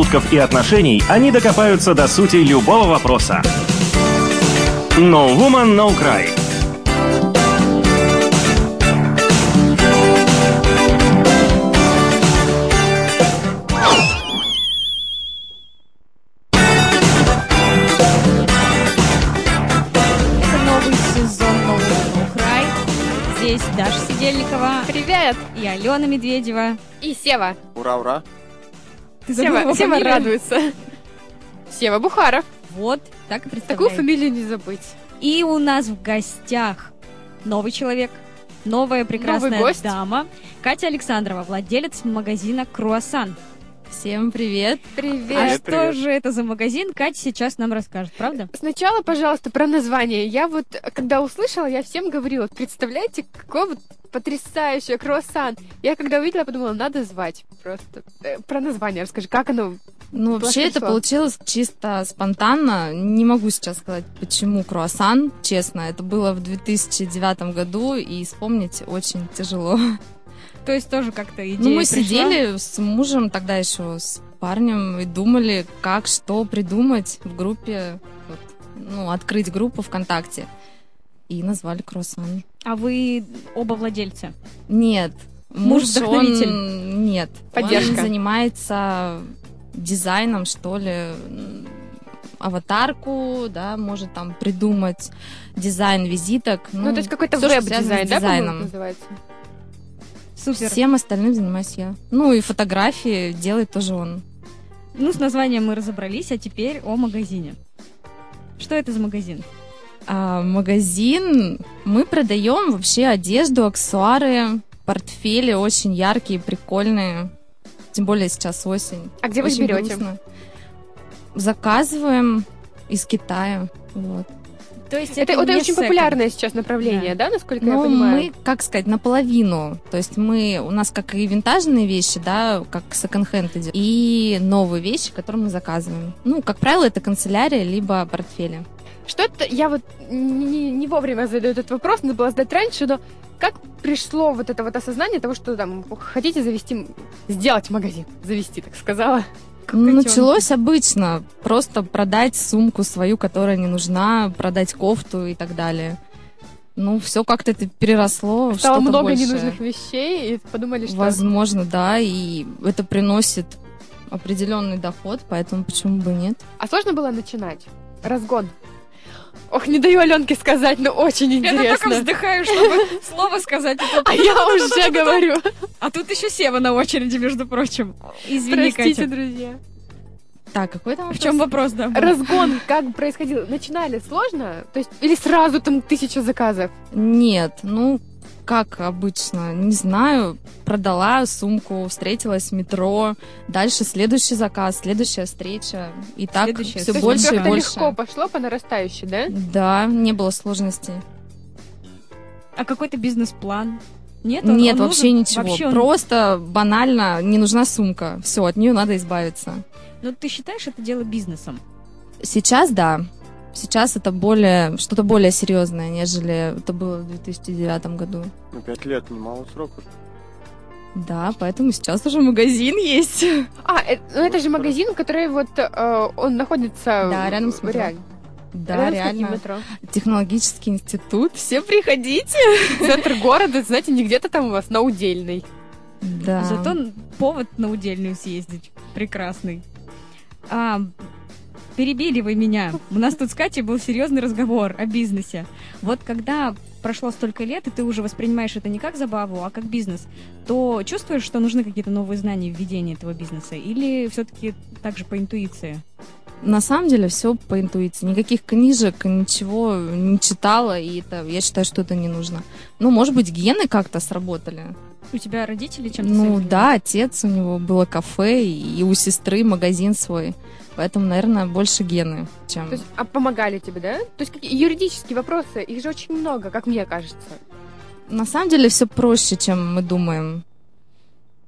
Предрассудков и отношений, они докопаются до сути любого вопроса. No Woman, No Cry. Здесь Даша Сидельникова Привет! и Алена Медведева. И Сева. Ура, ура. Сева, его Сева радуется. Сева Бухаров. Вот, так и Такую фамилию не забыть. И у нас в гостях новый человек, новая прекрасная Новый гость. дама, Катя Александрова, владелец магазина «Круассан». Всем привет. А Привет. Привет, что привет. же это за магазин, Катя сейчас нам расскажет, правда? Сначала, пожалуйста, про название. Я вот, когда услышала, я всем говорила, представляете, какой вот потрясающий круассан. Я когда увидела, подумала, надо звать просто. Э, про название расскажи, как оно... Ну, вообще это получилось чисто спонтанно. Не могу сейчас сказать, почему круассан, честно. Это было в 2009 году, и вспомнить очень тяжело. То есть тоже как-то идея Ну, мы пришла? сидели с мужем тогда еще, с парнем, и думали, как, что придумать в группе, вот, ну, открыть группу ВКонтакте. И назвали круассан. А вы оба владельца? Нет. Муж он- вдохновитель? Нет. Поддержка. Он занимается дизайном, что ли, аватарку, да, может там придумать дизайн визиток. Ну, то есть какой-то веб-дизайн, да, дизайном. называется? Супер. Всем остальным занимаюсь я. Ну и фотографии делает тоже он. Ну, с названием мы разобрались, а теперь о магазине. Что это за магазин? А, магазин мы продаем вообще одежду, аксессуары, портфели очень яркие, прикольные. Тем более сейчас осень. А где вы Очень берете? грустно. Заказываем из Китая. Вот. То есть Это, это не очень секонд. популярное сейчас направление, да, насколько я Ну, понимаю? мы, как сказать, наполовину. То есть мы, у нас как и винтажные вещи, да, как секонд-хенд идет, и новые вещи, которые мы заказываем. Ну, как правило, это канцелярия, либо портфели. Что это, я вот не, не вовремя задаю этот вопрос, надо было задать раньше, но как пришло вот это вот осознание того, что там хотите завести, сделать магазин, завести, так сказала? Ну, началось обычно. Просто продать сумку свою, которая не нужна, продать кофту и так далее. Ну, все как-то это переросло. Стало что-то много большее. ненужных вещей, и подумали, что... Возможно, да, и это приносит определенный доход, поэтому почему бы нет? А сложно было начинать? Разгон. Ох, не даю Аленке сказать, но очень Я только интересно. вздыхаю, чтобы слово сказать. А я уже говорю. А тут еще Сева на очереди, между прочим. Извини, Простите, друзья. Так, какой там В чем вопрос, да? был? Разгон как происходил? Начинали сложно? То есть, или сразу там тысяча заказов? Нет, ну, как обычно, не знаю, продала сумку, встретилась в метро, дальше следующий заказ, следующая встреча, и так Следующая все. То есть больше и как-то больше. легко пошло по нарастающей, да? Да, не было сложностей. А какой-то бизнес-план? Нет, он- Нет, он вообще нужен? ничего. Вообще он- Просто банально не нужна сумка. Все, от нее надо избавиться. Ну, ты считаешь это дело бизнесом? Сейчас да. Сейчас это более что-то более серьезное, нежели это было в 2009 году. Ну, пять лет, немало срок. Да, поэтому сейчас уже магазин есть. А, э, ну это же магазин, который вот, э, он находится... Да, рядом с метро. Реально. Да, Рядом реально. метро? Технологический институт. Все приходите. Центр города, знаете, не где-то там у вас, на Удельной. Да. Зато повод на удельную съездить. Прекрасный. А, перебили вы меня. У нас тут с Катей был серьезный разговор о бизнесе. Вот когда прошло столько лет, и ты уже воспринимаешь это не как забаву, а как бизнес, то чувствуешь, что нужны какие-то новые знания в ведении этого бизнеса? Или все-таки также по интуиции? На самом деле все по интуиции. Никаких книжек, ничего не читала, и это, я считаю, что это не нужно. Ну, может быть, гены как-то сработали. У тебя родители чем-то Ну да, отец, у него было кафе, и у сестры магазин свой. Поэтому, наверное, больше гены, чем... То есть, а помогали тебе, да? То есть какие юридические вопросы, их же очень много, как мне кажется. На самом деле все проще, чем мы думаем.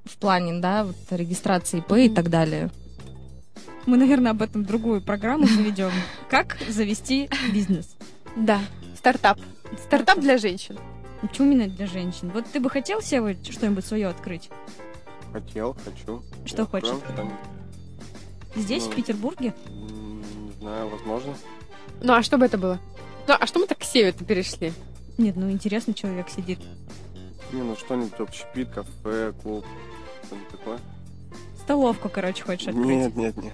в плане, да, вот регистрации ИП и так далее. Мы, наверное, об этом другую программу заведем. Как завести бизнес? Да, стартап. Стартап для женщин. Почему именно для женщин? Вот ты бы хотел, Сева, что-нибудь свое открыть? Хотел, хочу. Что хочешь? Здесь, Ну. в Петербурге? Не знаю, возможно. Ну, а что бы это было? Ну, а что мы так к северу перешли? Нет, ну интересный человек сидит. Не, ну что-нибудь общепит, кафе, клуб. Что-нибудь такое. Столовку, короче, хочешь открыть? Нет, нет, нет.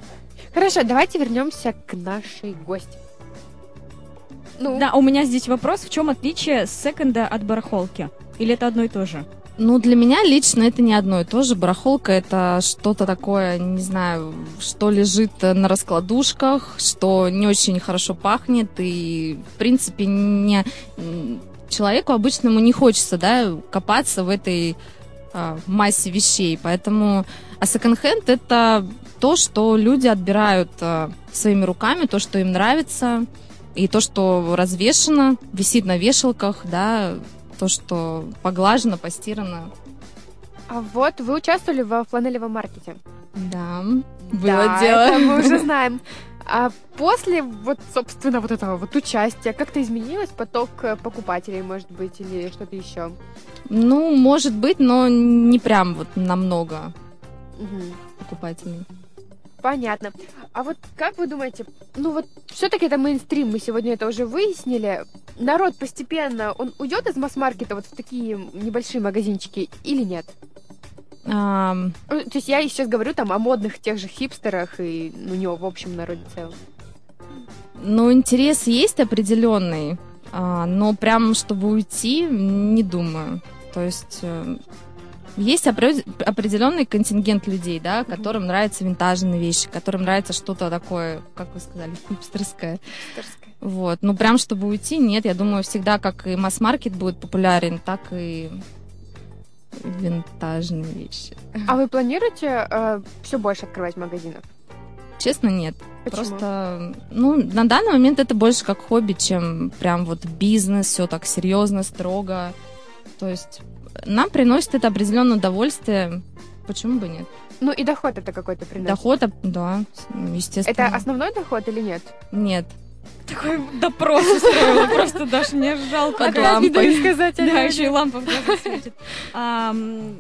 Хорошо, давайте вернемся к нашей гости. Ну, Да, у меня здесь вопрос, в чем отличие секонда от барахолки? Или это одно и то же? Ну, для меня лично это не одно и то же. Барахолка это что-то такое, не знаю, что лежит на раскладушках, что не очень хорошо пахнет, и, в принципе, не, человеку обычному не хочется, да, копаться в этой а, массе вещей. Поэтому, а секонд-хенд это то, что люди отбирают а, своими руками, то, что им нравится, и то, что развешено, висит на вешалках, да, то, что поглажено, постирано. а вот вы участвовали во фланелевом маркете. Да, было да, дело. это мы уже знаем. А после вот, собственно, вот этого вот участия как-то изменилось поток э, покупателей, может быть, или что-то еще? Ну, может быть, но не прям вот намного Мгм. покупателей. Понятно. А вот как вы думаете, ну вот все-таки это мейнстрим, мы сегодня это уже выяснили. Народ постепенно, он уйдет из масс-маркета вот в такие небольшие магазинчики или нет? Ну, То есть я сейчас говорю там о модных тех же хипстерах и ну, не в общем народе целом. ну, интерес есть определенный, а, но прям чтобы уйти, не думаю. То есть э, есть опре- определенный контингент людей, да, которым нравятся винтажные вещи, которым нравится что-то такое, как вы сказали, хипстерское. Вот. Ну, прям чтобы уйти, нет. Я думаю, всегда как и масс-маркет будет популярен, так и винтажные вещи. А вы планируете все больше открывать магазинов? Честно, нет. Почему? Просто, ну, на данный момент это больше как хобби, чем прям вот бизнес, все так серьезно, строго. То есть нам приносит это определенное удовольствие. Почему бы нет? Ну и доход это какой-то приносит. Доход, да, естественно. Это основной доход или нет? Нет. Такой допрос устроила, просто даже мне жалко. Под лампой. Не сказать, Да, еще и лампа в глаза светит. Ам,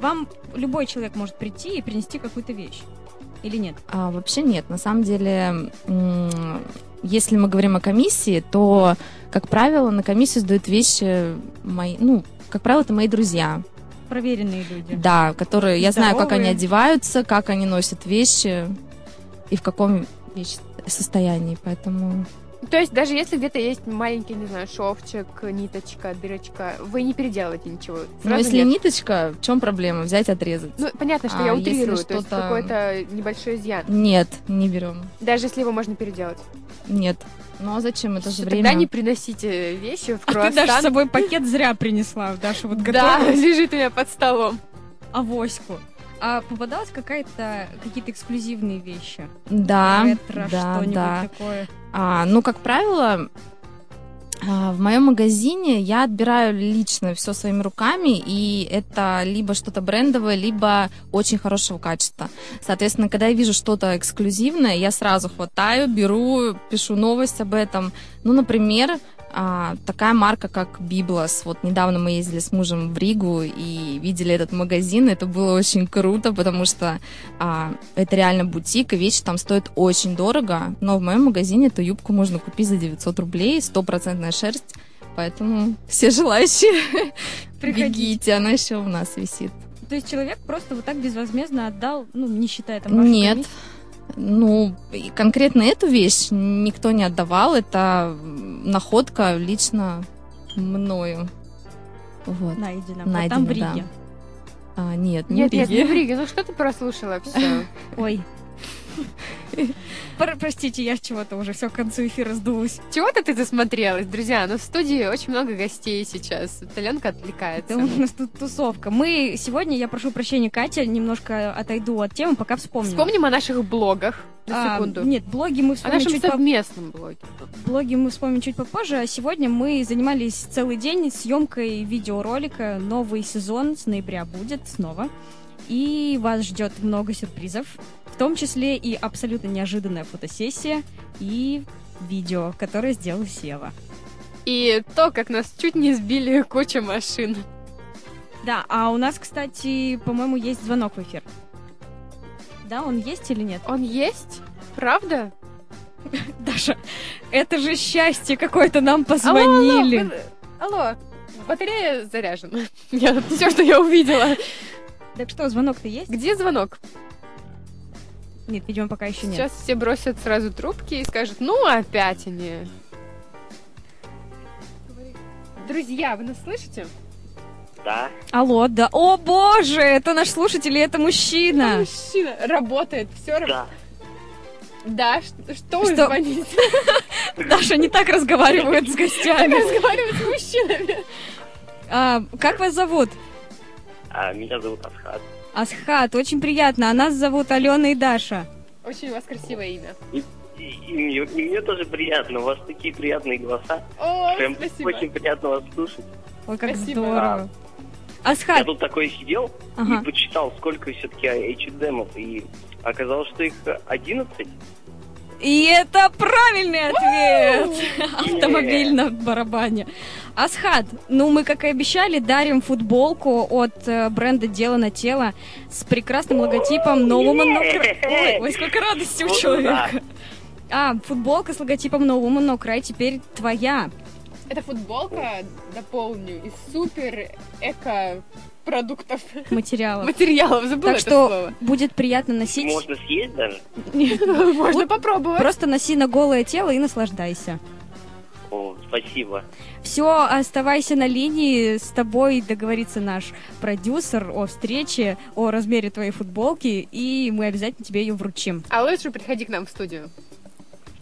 Вам любой человек может прийти и принести какую-то вещь. Или нет? А, вообще нет. На самом деле, если мы говорим о комиссии, то, как правило, на комиссию сдают вещи мои, ну, как правило, это мои друзья. Проверенные люди. Да, которые, я знаю, как они Здоровые. одеваются, как они носят вещи и в каком вещи состоянии, поэтому... То есть даже если где-то есть маленький, не знаю, шовчик, ниточка, дырочка, вы не переделываете ничего? Но Сразу если нет? ниточка, в чем проблема? Взять, отрезать? Ну, понятно, что А я утрирую, то есть какой-то небольшой изъян. Нет, не берем. Даже если его можно переделать. Нет. Ну а зачем? Это же Тогда время. не приносите вещи в А ты круассан. даже с собой пакет зря принесла. Даша вот Да, готовилась. лежит у меня под столом. авоську. А попадалась какая-то какие-то эксклюзивные вещи? Да, Ретро, да, да. такое? А, ну, как правило, а, в моем магазине я отбираю лично все своими руками, и это либо что-то брендовое, либо очень хорошего качества. Соответственно, когда я вижу что-то эксклюзивное, я сразу хватаю, беру, пишу новость об этом. Ну, например, а, такая марка, как Библос. Вот недавно мы ездили с мужем в Ригу и видели этот магазин. Это было очень круто, потому что а, это реально бутик, и вещи там стоят очень дорого. Но в моем магазине эту юбку можно купить за 900 рублей, стопроцентная шерсть. Поэтому все желающие, Приходите. бегите, она еще у нас висит. То есть человек просто вот так безвозмездно отдал, ну, не считая там Нет. комиссию? Ну, и конкретно эту вещь никто не отдавал. Это находка лично мною. Вот. Найдено. Вот Найдено, там в да. Риге. А, нет, не Нет, нет, Риге. не в Риге. Ну что ты прослушала все? Ой. Пр- Простите, я чего-то уже все к концу эфира сдулась. Чего-то ты засмотрелась, друзья. Но в студии очень много гостей сейчас. Ленка отвлекается. Это у нас тут тусовка. Мы сегодня, я прошу прощения, Катя, немножко отойду от темы, пока вспомню. Вспомним о наших блогах. На А, секунду. Нет, блоги мы О вспомним нашем чуть по- совместном блоге. Блоги мы вспомним чуть попозже, а сегодня мы занимались целый день съемкой видеоролика. Новый сезон с ноября будет снова. И вас ждет много сюрпризов, в том числе и абсолютно неожиданная фотосессия и видео, которое сделал Сева. И то, как нас чуть не сбили куча машин. Да, а у нас, кстати, по-моему, есть звонок в эфир. Да, он есть или нет? Он есть? Правда? Даша, это же счастье какое-то нам позвонили. Алло, алло, алло, батарея заряжена. Я, все, что я увидела. Так что, звонок-то есть? Где звонок? Нет, видимо, пока еще нет. Сейчас все бросят сразу трубки и скажут, ну опять они. Друзья, вы нас слышите? Да. Алло, да. О боже, это наш слушатель, и это мужчина. Мужчина работает, все работает. Да. Да, что, что вы Что? звоните? Даша не так разговаривает с гостями. Разговаривать с мужчинами. А, как вас зовут? А, меня зовут Асхат. Асхат, очень приятно. А нас зовут Алена и Даша. Очень у вас красивое имя. И, и- и мне, и мне тоже приятно. У вас такие приятные голоса. О, Прям спасибо. очень приятно вас слушать. Ой, как Спасибо. здорово. Я Асхат, тут такой сидел Ага. и почитал, сколько все-таки H&M, и оказалось, что их 11. И это правильный ответ. Автомобиль на барабане. Асхат, ну мы, как и обещали, дарим футболку от э, бренда «Дело на тело» с прекрасным логотипом нового монокра. Ой, ой, сколько радости у человека. А, футболка с логотипом нового монокра теперь твоя. Эта футболка, дополню, из супер эко продуктов, Материалов. материалов. Забыла Так это что слово. будет приятно носить. Можно съесть даже? Можно попробовать. Просто носи на голое тело и наслаждайся. О, спасибо. Все, оставайся на линии. С тобой договорится наш продюсер о встрече, о размере твоей футболки, и мы обязательно тебе ее вручим. А лучше приходи к нам в студию.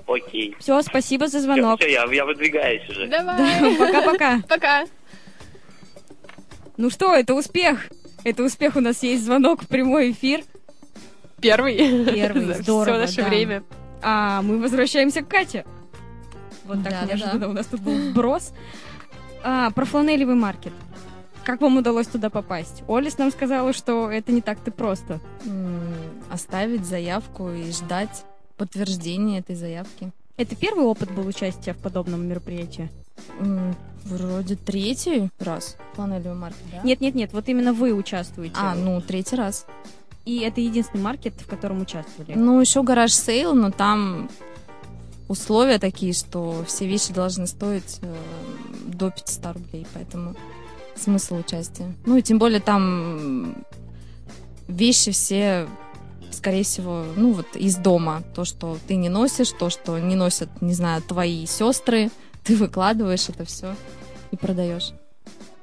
Окей. Все, спасибо за звонок. Все, я, я выдвигаюсь уже. Давай. Пока-пока. Пока. Ну что, это успех. Это успех, у нас есть звонок в прямой эфир. Первый. Первый, здорово, Все наше да. время. А мы возвращаемся к Кате. Вот так Да-да-да. неожиданно у нас тут был вброс. А, про фланелевый маркет. Как вам удалось туда попасть? Олис нам сказала, что это не так-то просто. Оставить заявку и ждать подтверждения этой заявки. Это первый опыт был участия в подобном мероприятии? Вроде третий раз фланелевый маркет, да? Нет-нет-нет, вот именно вы участвуете. А, ну, третий раз. И это единственный маркет, в котором участвовали. Ну, еще garage sale, но там условия такие, что все вещи должны стоить э, до 500 рублей, поэтому смысл участия. Ну, и тем более там вещи все, скорее всего, ну, вот из дома. То, что ты не носишь, то, что не носят, не знаю, твои сестры, ты выкладываешь это все и продаешь.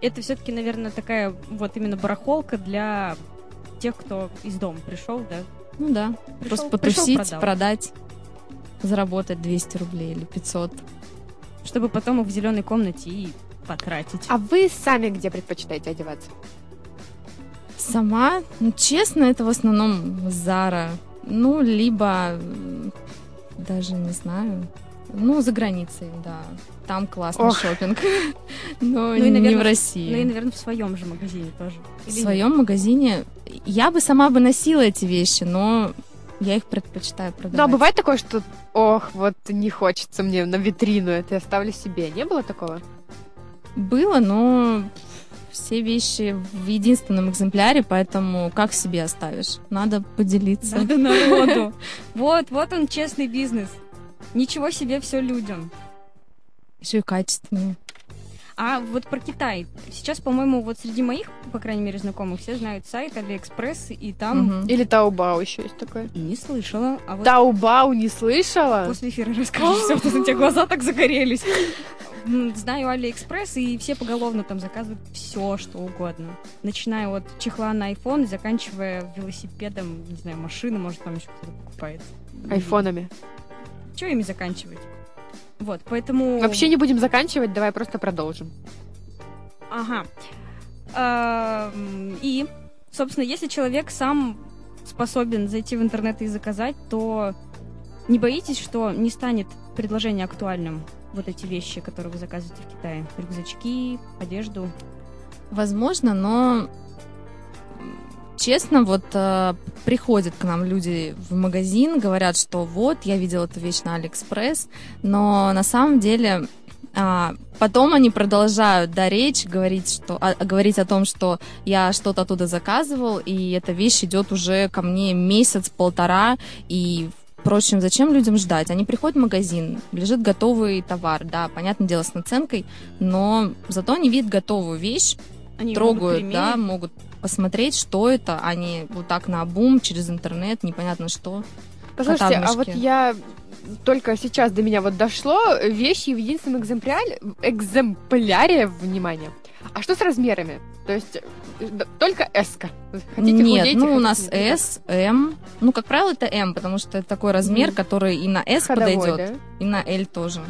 Это все-таки, наверное, такая вот именно барахолка для тех, кто из дома пришел, да? Ну да, Пришел- просто потусить, пришел, продать, заработать 200 рублей или 500. Чтобы потом их в зеленой комнате и потратить. А вы сами где предпочитаете одеваться? Сама, ну, честно, это в основном Зара. Ну, либо даже не знаю. Ну, за границей, да. Там классный Ох. шопинг. Но Ну и, не наверное, в в- России. Ну и, наверное, в своем же магазине тоже. в Или нет? своем магазине я бы сама бы носила эти вещи, но я их предпочитаю продавать. Ну, а бывает такое, что, ох, вот не хочется мне на витрину, это я оставлю себе. Не было такого? Было, но все вещи в единственном экземпляре, поэтому как себе оставишь? Надо поделиться. Надо народу. Вот, вот он честный бизнес. Ничего себе, все людям. Еще и качественные. А вот про Китай. Сейчас, по-моему, вот среди моих, по крайней мере, знакомых, все знают сайт Алиэкспресс, и там Мгм. Или Taobao еще есть такое? не слышала. А вот Taobao не слышала? после эфира расскажешь все, что у тебя глаза так загорелись. Знаю Алиэкспресс, и все поголовно там заказывают все, что угодно. Начиная от чехла на iPhone, заканчивая велосипедом, не знаю, машины, может, там еще кто-то покупает. Айфонами. Чего ими заканчивать? Вот, поэтому... Вообще не будем заканчивать, давай просто продолжим. Ага. Ам, И, собственно, если человек сам способен зайти в интернет и заказать, то не боитесь, что не станет предложение актуальным вот эти вещи, которые вы заказываете в Китае? Рюкзачки, одежду. Возможно, но честно, вот э, приходят к нам люди в магазин, говорят, что вот, я видел эту вещь на Алиэкспресс, но на самом деле а, потом они продолжают, да, речь, говорить, что, а, говорить о том, что я что-то оттуда заказывал, и эта вещь идет уже ко мне месяц-полтора, и Впрочем, зачем людям ждать? Они приходят в магазин, лежит готовый товар, да, понятное дело, с наценкой, но зато они видят готовую вещь, Они трогают, могут да, могут посмотреть, что это, а не вот так на обум через интернет, непонятно что. Послушайте, а вот я только сейчас до меня вот дошло вещи в единственном экземпляре, экземпляре, внимание. А что с размерами? То есть только S. -ка. Хотите Нет, худейте, ну у нас. S, M. Ну, как правило, это M, потому что это такой размер, Мгм. который и на S Ходовой, подойдет, да? и на L тоже.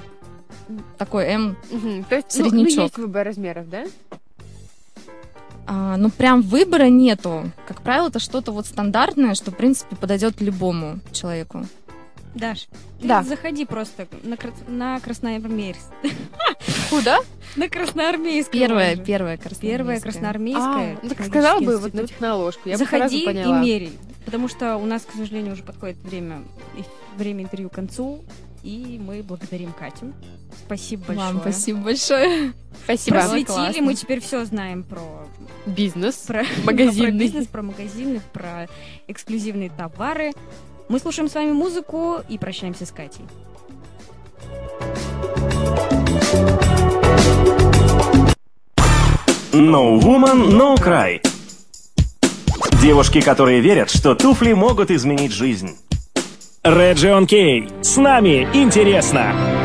Такой M. Мгм. То есть, ну, ну, Среднячок. есть выбор размеров, да? А, ну, прям выбора нету. Как правило, это что-то вот стандартное, что, в принципе, подойдет любому человеку. Даш, ты Да. заходи просто на, на Красноармейск. Куда? На Красноармейск. Первая, можно. первая красноармейская. Первая Красноармейская. А, ну, так сказала бы вот на техноложку, я бы сразу Заходи и меряй. Потому что у нас, к сожалению, уже подходит время, время интервью к концу. И мы благодарим Катю. Спасибо большое. Вам спасибо большое. Спасибо. Просветили, мы теперь все знаем про, Бизнес. про, Магазинный. про бизнес, про магазины, про эксклюзивные товары. Мы слушаем с вами музыку и прощаемся с Катей. No Woman, No Cry. Девушки, которые верят, что туфли могут изменить жизнь. Region Кей. С нами интересно.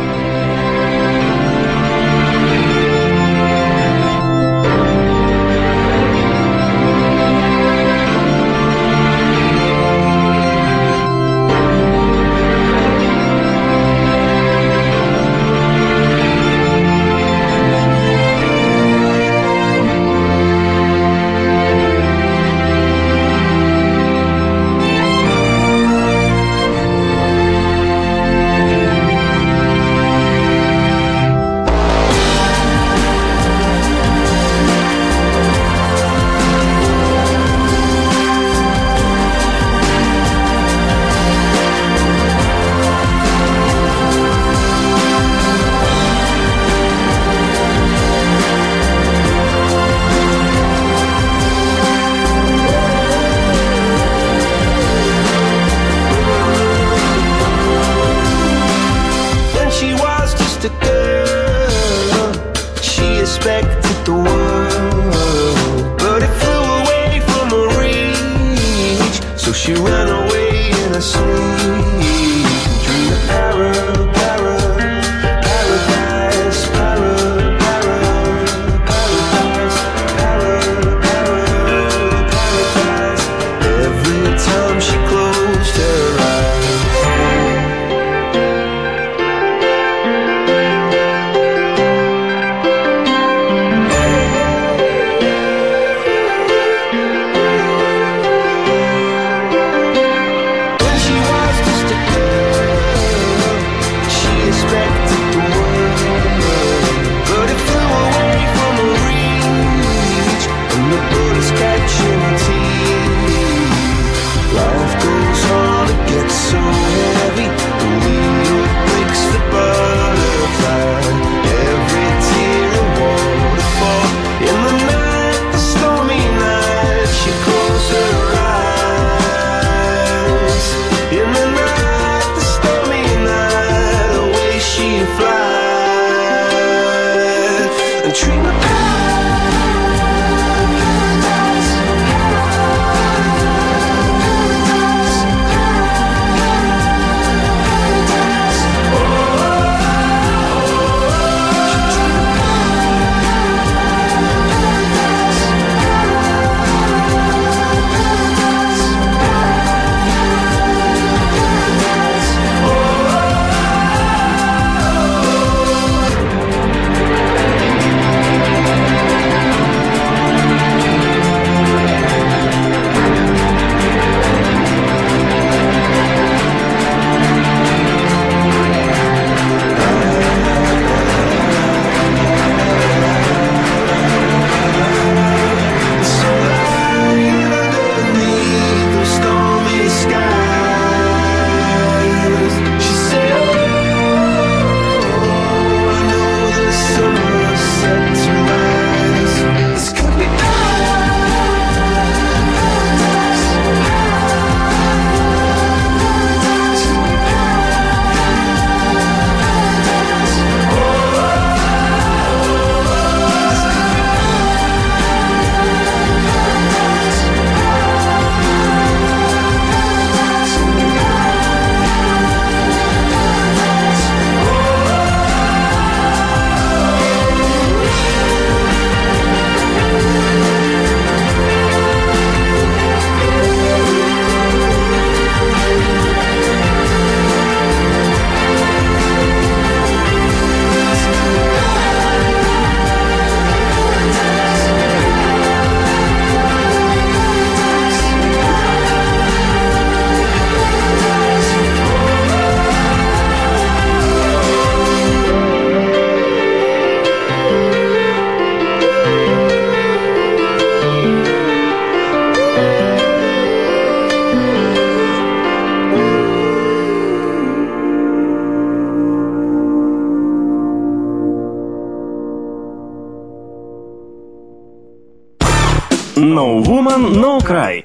No Woman, No Cry.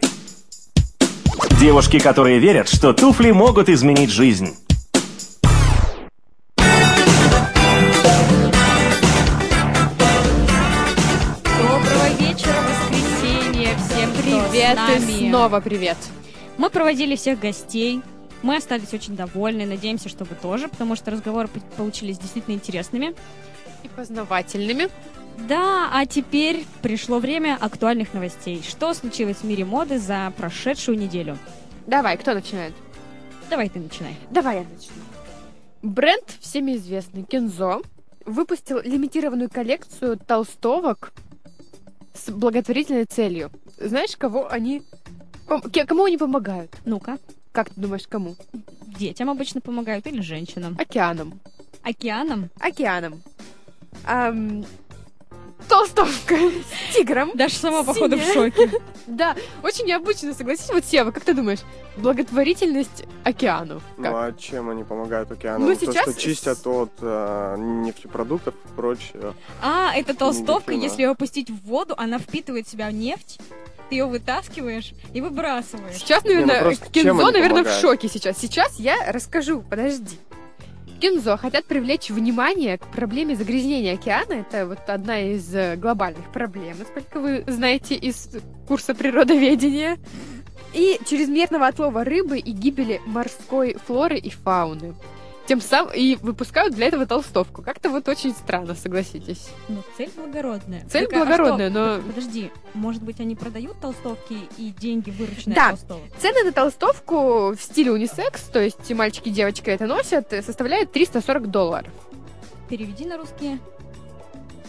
Девушки, которые верят, что туфли могут изменить жизнь. Доброго вечера, воскресенье. Всем Привет и снова привет. Мы проводили всех гостей. Мы остались очень довольны. Надеемся, что вы тоже, потому что разговоры получились действительно интересными. И познавательными. Да, а теперь пришло время актуальных новостей. Что случилось в мире моды за прошедшую неделю? Давай, кто начинает? Давай ты начинай. Давай я начну. Бренд всеми известный Кензо выпустил лимитированную коллекцию толстовок с благотворительной целью. Знаешь, кого они... Кому они помогают? Ну-ка. Как ты думаешь, кому? Детям обычно помогают или женщинам? Океаном. Океаном? Океаном. Ам, толстовка с тигром. Даже сама, походу, в шоке. Да, очень необычно, согласись. Вот, Сева, как ты думаешь, благотворительность океану? Ну Как? а чем они помогают океану? Ну, То, сейчас- что чистят от э, нефтепродуктов и прочее. А, это толстовка, Негативно. если ее опустить в воду, она впитывает в себя нефть, ты ее вытаскиваешь и выбрасываешь. Сейчас, Не, ну наверное, просто чем Кензо, они наверное, в помогают? шоке сейчас. Сейчас я расскажу, подожди. Кензо хотят привлечь внимание к проблеме загрязнения океана. Это вот одна из э, глобальных проблем, насколько вы знаете из курса природоведения. И чрезмерного отлова рыбы и гибели морской флоры и фауны. Тем самым и выпускают для этого толстовку. Как-то вот очень странно, согласитесь. Ну, цель благородная. Цель Так, а благородная, что? но- Подожди, может быть, они продают толстовки и деньги вырученные Да. от толстовок? Цены на толстовку в стиле унисекс, то есть мальчики и девочки это носят, составляют 340 долларов. Переведи на русские.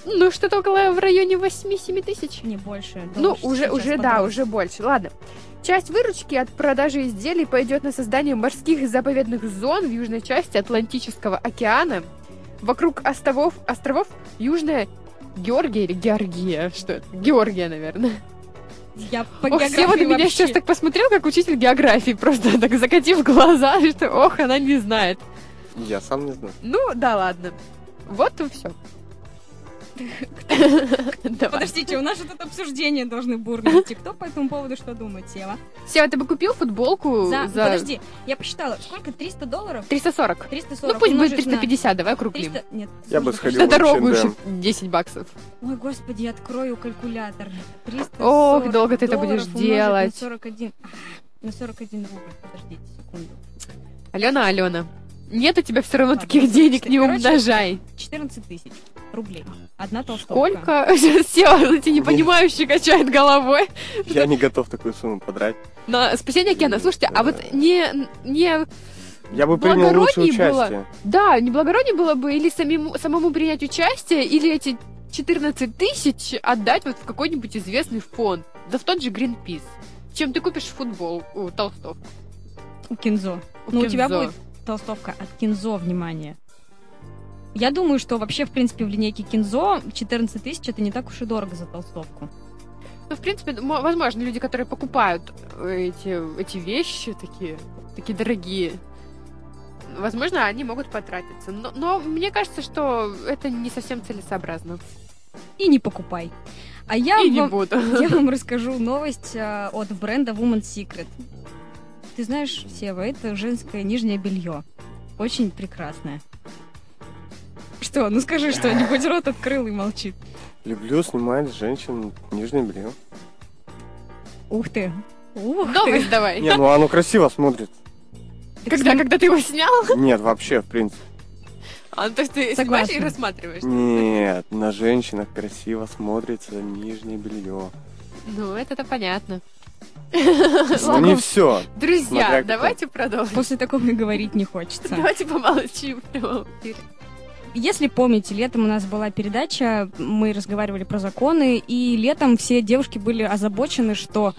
Ну, что-то около в районе 8-7 тысяч. Не больше. Ну, уже, уже, да, уже больше. Ладно. Часть выручки от продажи изделий пойдет на создание морских заповедных зон в южной части Атлантического океана. Вокруг островов, островов Южная Георгия или Георгия? Что это? Георгия, наверное. Я по Ох, Сева на меня вообще- сейчас так посмотрел, как учитель географии, просто так закатив глаза, что ох, она не знает. Я сам не знаю. Ну, да ладно. Вот и все. Подождите, у нас же тут обсуждения должны бурно идти. Кто по этому поводу что думает, Сева? Сева, ты бы купил футболку За... за, Подожди, я посчитала. Сколько? 300 долларов? 340? 340 Ну пусть будет умножить на 350, давай округлим. 300... Нет. Я бы сходил На дорогу еще 10 баксов. Ой, господи, открою калькулятор. 340 Ох, долго ты это будешь делать. На 41... Ах, На 41 рубль. Подождите секунду. Алена, Алена, нет у тебя все равно Ладно, таких денег, не короче, умножай. 14 тысяч рублей. Одна толстовка. Сколько? Сева, эти непонимающие качает головой. Я не готов такую сумму подрать. На спасение океана. Слушайте, а вот не, не Я бы принял лучше благороднее участие. было... Да, не благороднее было бы или самим, самому принять участие, или эти 14 тысяч отдать вот в какой-нибудь известный фонд. Да в тот же Greenpeace. Чем ты купишь футбол, у, толстовку? У Кинзо. У Ну, у тебя будет толстовка от Кинзо, внимание. Я думаю, что вообще, в принципе, в линейке Кинзо 14 тысяч это не так уж и дорого за толстовку. Ну, в принципе, возможно, люди, которые покупают эти, эти вещи такие, такие дорогие, возможно, они могут потратиться. Но, но мне кажется, что это не совсем целесообразно. И не покупай. А я, И не вам, буду. я вам расскажу новость а, от бренда Woman Secret. Ты знаешь, Сева, это женское нижнее белье. Очень прекрасное. Что? Ну скажи что-нибудь, рот открыл и молчит. Люблю снимать с женщин нижнее белье. Ух ты. Ух Новость ты. давай. Не, ну оно красиво смотрит. Когда, когда ты его снял? Нет, вообще, в принципе. А, то есть ты Согласна. снимаешь и рассматриваешь? Нет, на женщинах красиво смотрится нижнее белье. Ну, это-то понятно. Ну не все. Друзья, давайте продолжим. После такого и говорить не хочется. Давайте помолчим в прямом эфире. Если помните, летом у нас была передача, мы разговаривали про законы, и летом все девушки были озабочены, что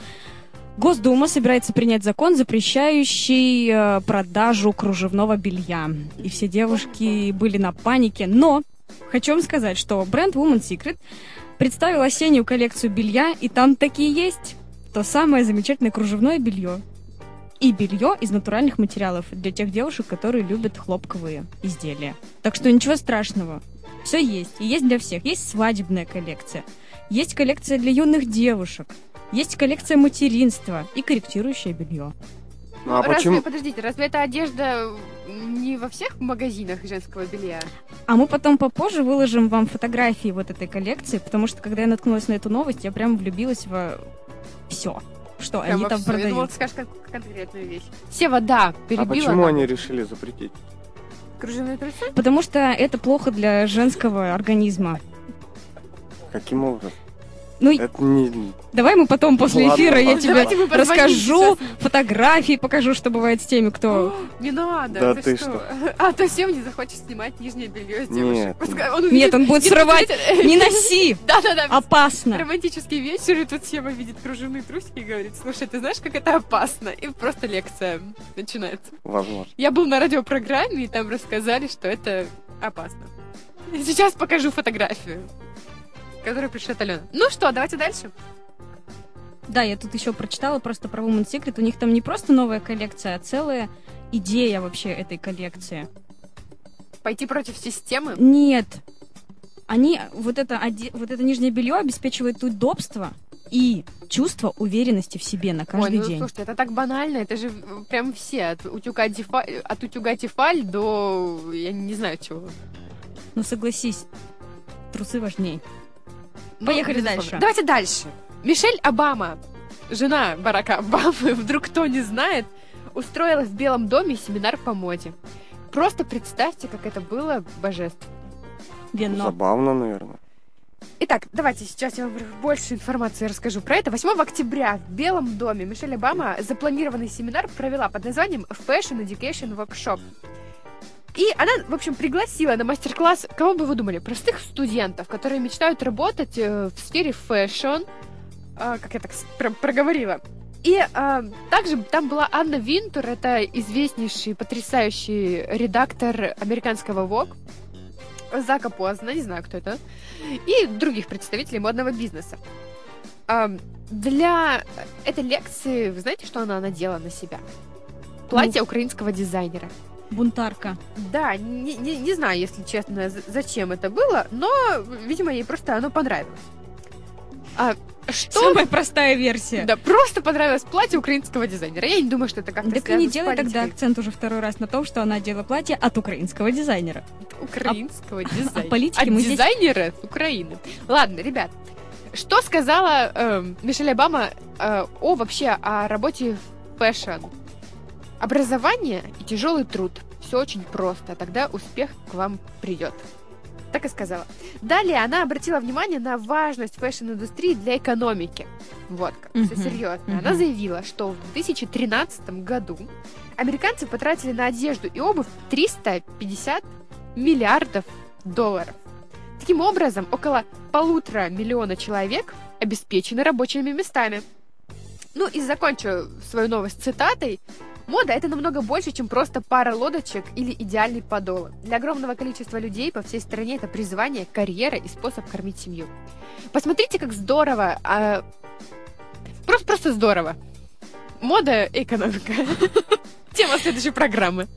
Госдума собирается принять закон, запрещающий э, продажу кружевного белья. И все девушки были на панике. Но хочу вам сказать, что бренд Woman Secret представил осеннюю коллекцию белья, и там такие есть. То самое замечательное кружевное белье. И белье из натуральных материалов для тех девушек, которые любят хлопковые изделия. Так что ничего страшного. Все есть. И есть для всех. Есть свадебная коллекция. Есть коллекция для юных девушек. Есть коллекция материнства и корректирующее белье. Ну а разве, почему? подождите, разве эта одежда не во всех магазинах женского белья? А мы потом попозже выложим вам фотографии вот этой коллекции, потому что когда я наткнулась на эту новость, я прям влюбилась во все, что Прям они там всё. Я думала, продают. ты скажешь как- конкретную вещь. Сева, да, А перебила. почему нам. они решили запретить? Кружевные трусы? Потому что это плохо для женского организма. Каким образом? Ну, Это не... давай мы потом после Ладно, эфира я ладно. тебе мы позвоним расскажу, сейчас. фотографии покажу, что бывает с теми, кто... Не надо, Да ты, ты что? А то Сем не захочет снимать нижнее белье с девушек. Нет. Он Нет, увидит- он будет видит- срывать. Не носи! Опасно! Романтический вечер, и тут Сема видит кружевные трусики и говорит, слушай, ты знаешь, как это опасно? И просто лекция начинается. Возможно. Я был на радиопрограмме, и там рассказали, что это опасно. Сейчас покажу фотографию, которую пришлет Алена. Ну что, давайте дальше. Да, я тут еще прочитала просто про Woman Secret. У них там не просто новая коллекция, а целая идея вообще этой коллекции. Пойти против системы? Нет. Они, вот это, оде- вот это нижнее белье обеспечивает удобство и чувство уверенности в себе на каждый Ой, ну день. слушайте, это так банально, это же прям все, от утюга, Тифа- от утюга Тефаль до, я не знаю чего. Ну согласись, трусы важней. Ну, Поехали безусловно. дальше. Давайте дальше. Мишель Обама, жена Барака Обамы, вдруг кто не знает, устроила в Белом доме семинар по моде. Просто представьте, как это было божественно. Вино. Забавно, наверное. Итак, давайте сейчас я вам больше информации расскажу про это. 8 октября в Белом доме Мишель Обама запланированный семинар провела под названием Fashion Education Workshop. И она, в общем, пригласила на мастер-класс, кого бы вы думали, простых студентов, которые мечтают работать э, в сфере fashion, а, как я так про- проговорила. И а, также там была Анна Винтур, это известнейший, потрясающий редактор американского Vogue, Зака Позена, не знаю, кто это, и других представителей модного бизнеса. Ам, Для этой лекции, вы знаете, что она надела на себя? Платье украинского дизайнера. Бунтарка. Да, не, не- не знаю, если честно, зачем это было, но, видимо, ей просто оно понравилось. А что? Самая простая версия. Да, просто понравилось платье украинского дизайнера. Я не думаю, что это как-то Так не делай тогда акцент уже второй раз на том, что она делала платье от украинского дизайнера. украинского дизайнера. политике От мы здесь- дизайнера с Украины. Ладно, ребят, что сказала эм, Мишель Обама э, о вообще о работе fashion? Образование и тяжелый труд. Все очень просто, тогда успех к вам придет. Так и сказала. Далее она обратила внимание на важность fashion-индустрии для экономики. Вот как, все серьезно. Она заявила, что в 2013 году американцы потратили на одежду и обувь 350 миллиардов долларов. Таким образом, около полутора миллиона человек обеспечены рабочими местами. Ну и закончу свою новость цитатой. Мода — это намного больше, чем просто пара лодочек или идеальный подол. Для огромного количества людей по всей стране это призвание, карьера и способ кормить семью. Посмотрите, как здорово. а, Просто, просто здорово. Мода экономика. Тема следующей программы.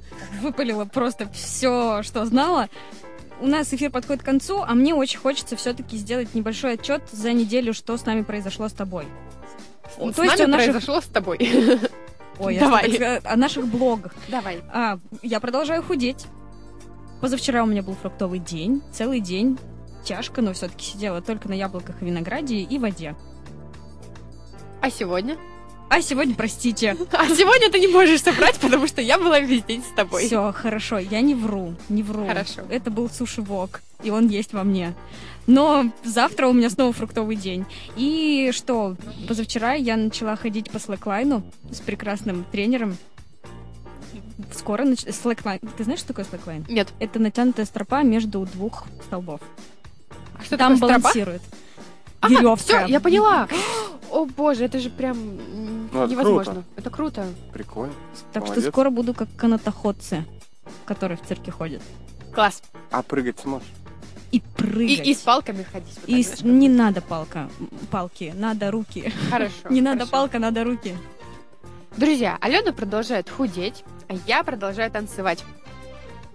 Выпалила просто все, что знала. У нас эфир подходит к концу, а мне очень хочется все-таки сделать небольшой отчет за неделю, что с нами произошло с тобой. С То есть нами наших- произошло с тобой. Ой, я Давай. что, так о наших блогах. Давай. А, я продолжаю худеть. Позавчера у меня был фруктовый день, целый день. Тяжко, но все-таки сидела только на яблоках и винограде и воде. А сегодня? А сегодня, простите. А сегодня ты не можешь собрать, потому что я была весь день с тобой. Все, хорошо, я не вру, не вру. Хорошо. Это был суши-вок, и он есть во мне. Но завтра у меня снова фруктовый день. И что, позавчера я начала ходить по слэклайну с прекрасным тренером. Скоро нач... слэклайн. Ты знаешь, что такое слэклайн? Нет. Это натянутая стропа между двух столбов. А что Там такое стропа? балансирует. А, Веревка. всё, я поняла. О боже, это же прям Ну, это невозможно. круто. Это круто. Прикольно. Так что Молодец. скоро буду как канатоходцы, которые в цирке ходят. Класс. А прыгать сможешь? И И, прыгать. и с палками ходить. вот И с- не надо палка, палки, надо руки. Хорошо. Не надо хорошо. палка, надо руки. Друзья, Алена продолжает худеть, а я продолжаю танцевать.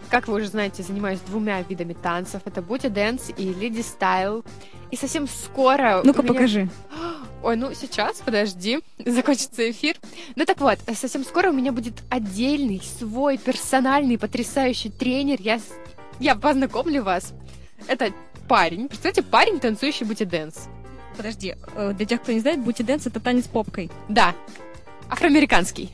Как вы уже знаете, занимаюсь двумя видами танцев. Это Booty Dance и Lady Style. И совсем скоро... Ну-ка, меня- покажи. Ой, ну сейчас, подожди, закончится эфир. Ну так вот, совсем скоро у меня будет отдельный, свой, персональный, потрясающий тренер. Я, я познакомлю вас. Это парень, представьте, парень, танцующий booty dance. Подожди, э, для тех, кто не знает, бути-дэнс — это танец попкой. Да, афроамериканский.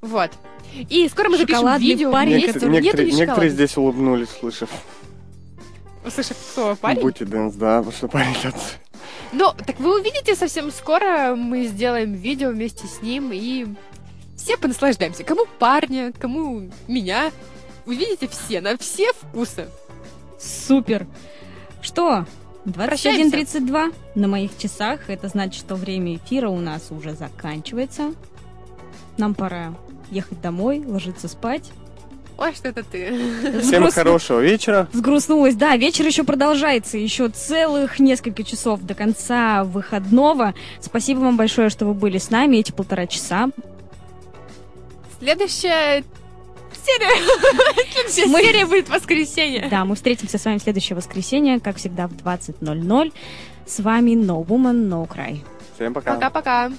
Вот. И скоро мы запишем Шоколадный видео парень. Некоторые, Нету некоторые, некоторые здесь улыбнулись, слышав. Услышав слово парень. Booty dance, да, потому что парень танцует. Ну, так вы увидите совсем скоро, мы сделаем видео вместе с ним, и все понаслаждаемся. Кому парня, кому меня. Увидите все, на все вкусы. Супер. Что? Прощаемся. 21.32 на моих часах. Это значит, что время эфира у нас уже заканчивается. Нам пора ехать домой, ложиться спать. Ой, что это ты. Всем Взгрустну- хорошего вечера. Сгрустнулась. Да, вечер еще продолжается. Еще целых несколько часов до конца выходного. Спасибо вам большое, что вы были с нами эти полтора часа. Следующая серия. Мы... Серия будет воскресенье. Да, мы встретимся с вами в следующее воскресенье, как всегда, в 20.00. С вами No Woman, No Cry. Всем пока. Пока-пока.